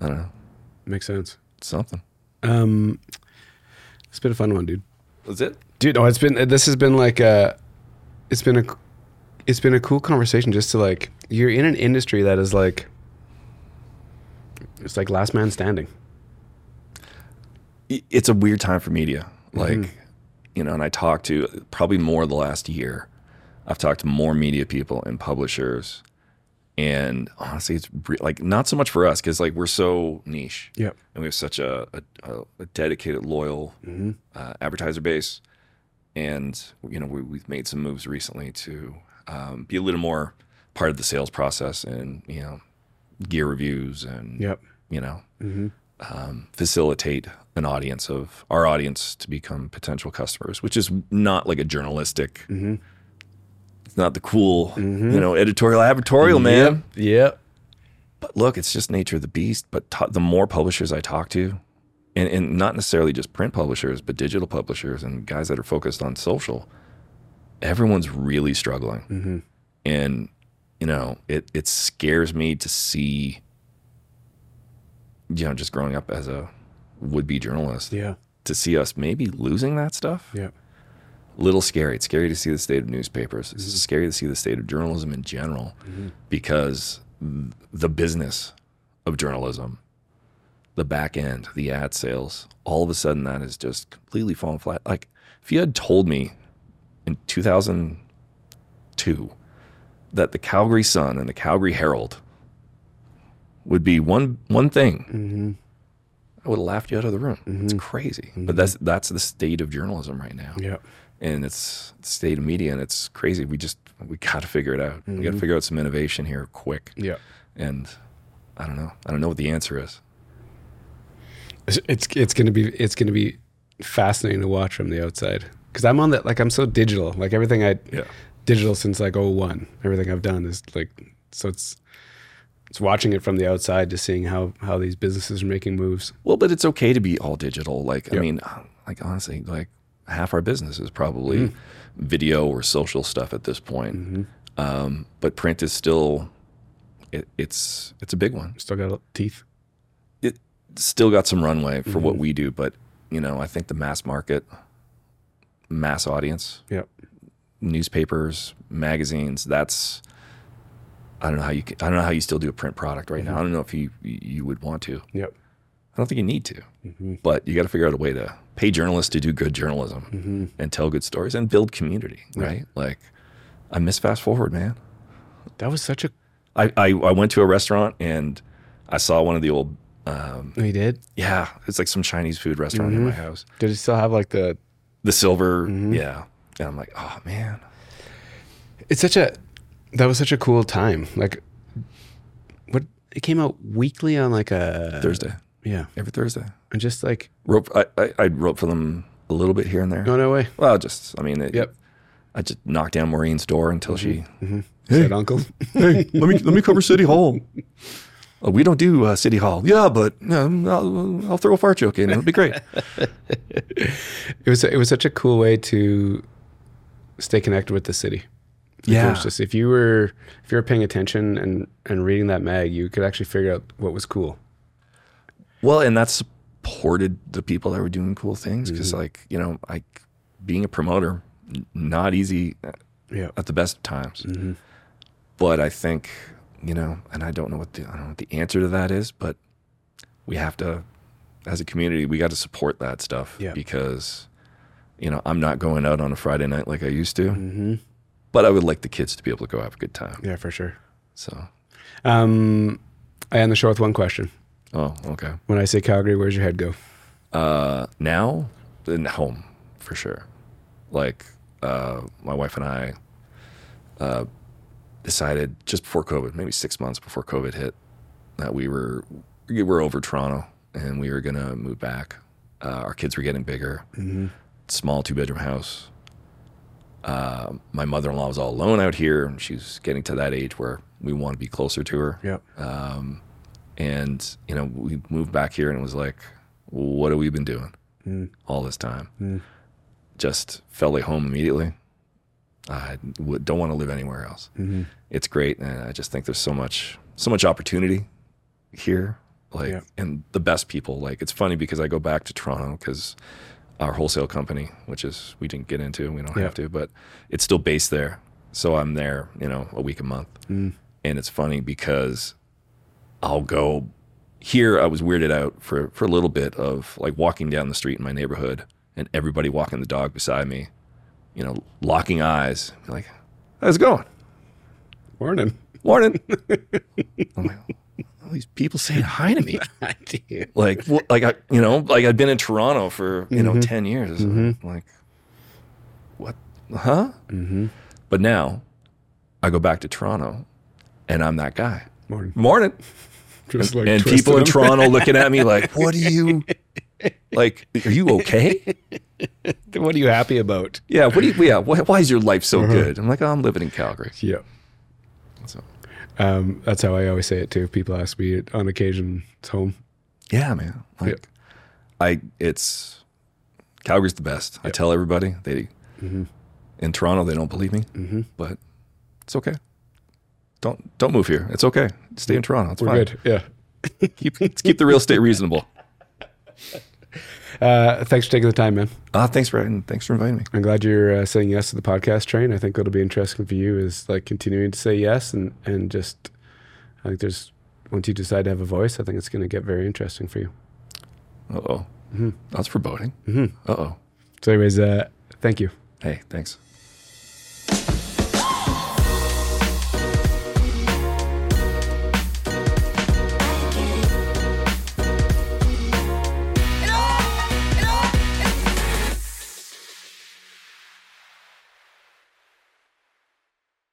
I don't know, makes sense. something. Um, it's been a fun one, dude. Was it? Dude, no, it's been this has been like a, it's been a, it's been a cool conversation just to like you're in an industry that is like, it's like last man standing. It's a weird time for media. Like, you know, and I talked to probably more the last year. I've talked to more media people and publishers. And honestly, it's re- like not so much for us because like we're so niche. Yep. and we have such a, a, a dedicated, loyal uh, advertiser base. And you know, we, we've made some moves recently to um, be a little more part of the sales process, and you know, gear reviews, and Yep. you know, um, facilitate an audience of our audience to become potential customers, which is not like a journalistic. It's not the cool, you know, editorial advertorial, man. Yep. But look, it's just nature of the beast. But t- the more publishers I talk to, and, and not necessarily just print publishers, but digital publishers and guys that are focused on social, everyone's really struggling. Mm-hmm. And, you know, it, it scares me to see, you know, just growing up as a would be journalist, Yeah. to see us maybe losing that stuff. Yeah. Little scary. It's scary to see the state of newspapers. It's mm-hmm. scary to see the state of journalism in general mm-hmm. because the business of journalism, the back end, the ad sales, all of a sudden that is just completely fallen flat. Like if you had told me in 2002 that the Calgary Sun and the Calgary Herald would be one one thing, mm-hmm. I would have laughed you out of the room. It's mm-hmm. crazy, but mm-hmm. that's that's the state of journalism right now. Yep. and it's the state of media and it's crazy. We just we got to figure it out. We got to figure out some innovation here quick. Yeah. and i don't know. I don't know what the answer is. It's it's, it's gonna be it's gonna be fascinating to watch from the outside because I'm on that like I'm so digital. Like everything I yeah. digital since like 01 everything I've done is like so it's it's watching it from the outside to seeing how how these businesses are making moves. Well but it's okay to be all digital. Like i mean uh, like honestly like half our business is probably video or social stuff at this point. Um, but print is still it, it's it's a big one. Still got teeth. It still got some runway for what we do but you know i think the mass market mass audience Yep. newspapers, magazines. That's I don't know how you can, I don't know how you still do a print product right now. Mm-hmm. I don't know if you you would want to. Yep. I don't think you need to, mm-hmm. but you got to figure out a way to pay journalists to do good journalism mm-hmm. and tell good stories and build community. Right? Like I miss fast forward, man. That was such a I, I I went to a restaurant and I saw one of the old um, oh, he did yeah, it's like some Chinese food restaurant in my house. did it still have like the The silver, mm-hmm. yeah. And I'm like, oh man. It's such a that was such a cool time. Like what it came out weekly on like a Thursday, Yeah. every Thursday. And just like Wrote I, I, I wrote for them a little bit here and there. no no way. Well, just I mean, it, Yep. I just knocked down Maureen's door until mm-hmm. she. Mm-hmm. Said uncle. Hey, let me let me cover City Hall. Oh, we don't do uh, City Hall. Yeah, but um, I'll, I'll throw a fart joke in. It'll be great. it was it was such a cool way to stay connected with the city. Yeah. just if you were if you were paying attention and and reading that mag, you could actually figure out what was cool. Well, and that supported the people that were doing cool things because, Mm-hmm. like, you know, like being a promoter, not easy Yeah. at the best of times. Mm-hmm. But I think, you know, and I don't know what the I don't know what the answer to that is, but we have to, as a community, we got to support that stuff Yeah. because, you know, I'm not going out on a Friday night like I used to, Mm-hmm. but I would like the kids to be able to go have a good time. Yeah, for sure. So, Um, I end the show with one question. oh, okay. When I say Calgary, where's your head go? Uh, now, in home for sure. Like, uh, my wife and I uh, decided just before COVID, maybe six months before COVID hit, that we were we were over Toronto and we were gonna move back. Uh, our kids were getting bigger. Small two bedroom house. Uh, my mother in law was all alone out here, and she's getting to that age where we want to be closer to her Yep. and you know we moved back here and it was like what have we been doing all this time just felt like home immediately i w- don't want to live anywhere else mm-hmm. it's great and i just think there's so much so much opportunity here like Yeah. and the best people like it's funny because i go back to toronto because our wholesale company which is we didn't get into we don't Yeah. have to but it's still based there so i'm there you know a week a month mm. and it's funny because I'll go here. I was weirded out for for a little bit of like walking down the street in my neighborhood and everybody walking the dog beside me, you know, locking eyes, like, "How's it going? Morning. Morning." I'm like, all these people saying hi to me, like, wh- like I, you know, like I'd been in Toronto for you know ten years. I'm like, what? Huh? Mm-hmm. But now, I go back to Toronto, and I'm that guy. Morning. Morning. Just like and people in. Toronto looking at me like, "What are you? Like, are you okay? What are you happy about? Yeah. What do you? Yeah. Why, why is your life so good?" I'm like, oh, "I'm living in Calgary." Yeah. So, Um, that's how I always say it too. People ask me on occasion, it's home. yeah, man. Like, Yeah. I it's Calgary's the best. I tell everybody they Mm-hmm. in Toronto they don't believe me, but it's okay. Don't don't move here. It's okay. Stay in Toronto. It's We're fine. good. Yeah. Keep keep the real estate reasonable. Uh, thanks for taking the time, man. Uh, thanks for thanks for inviting me. I'm glad you're uh, saying yes to the podcast train. I think what'll be interesting for you is like continuing to say yes and and just I think there's once you decide to have a voice, I think it's going to get very interesting for you. Uh oh. That's foreboding. Mm-hmm. Uh oh. So, anyways, uh, thank you. Hey, thanks.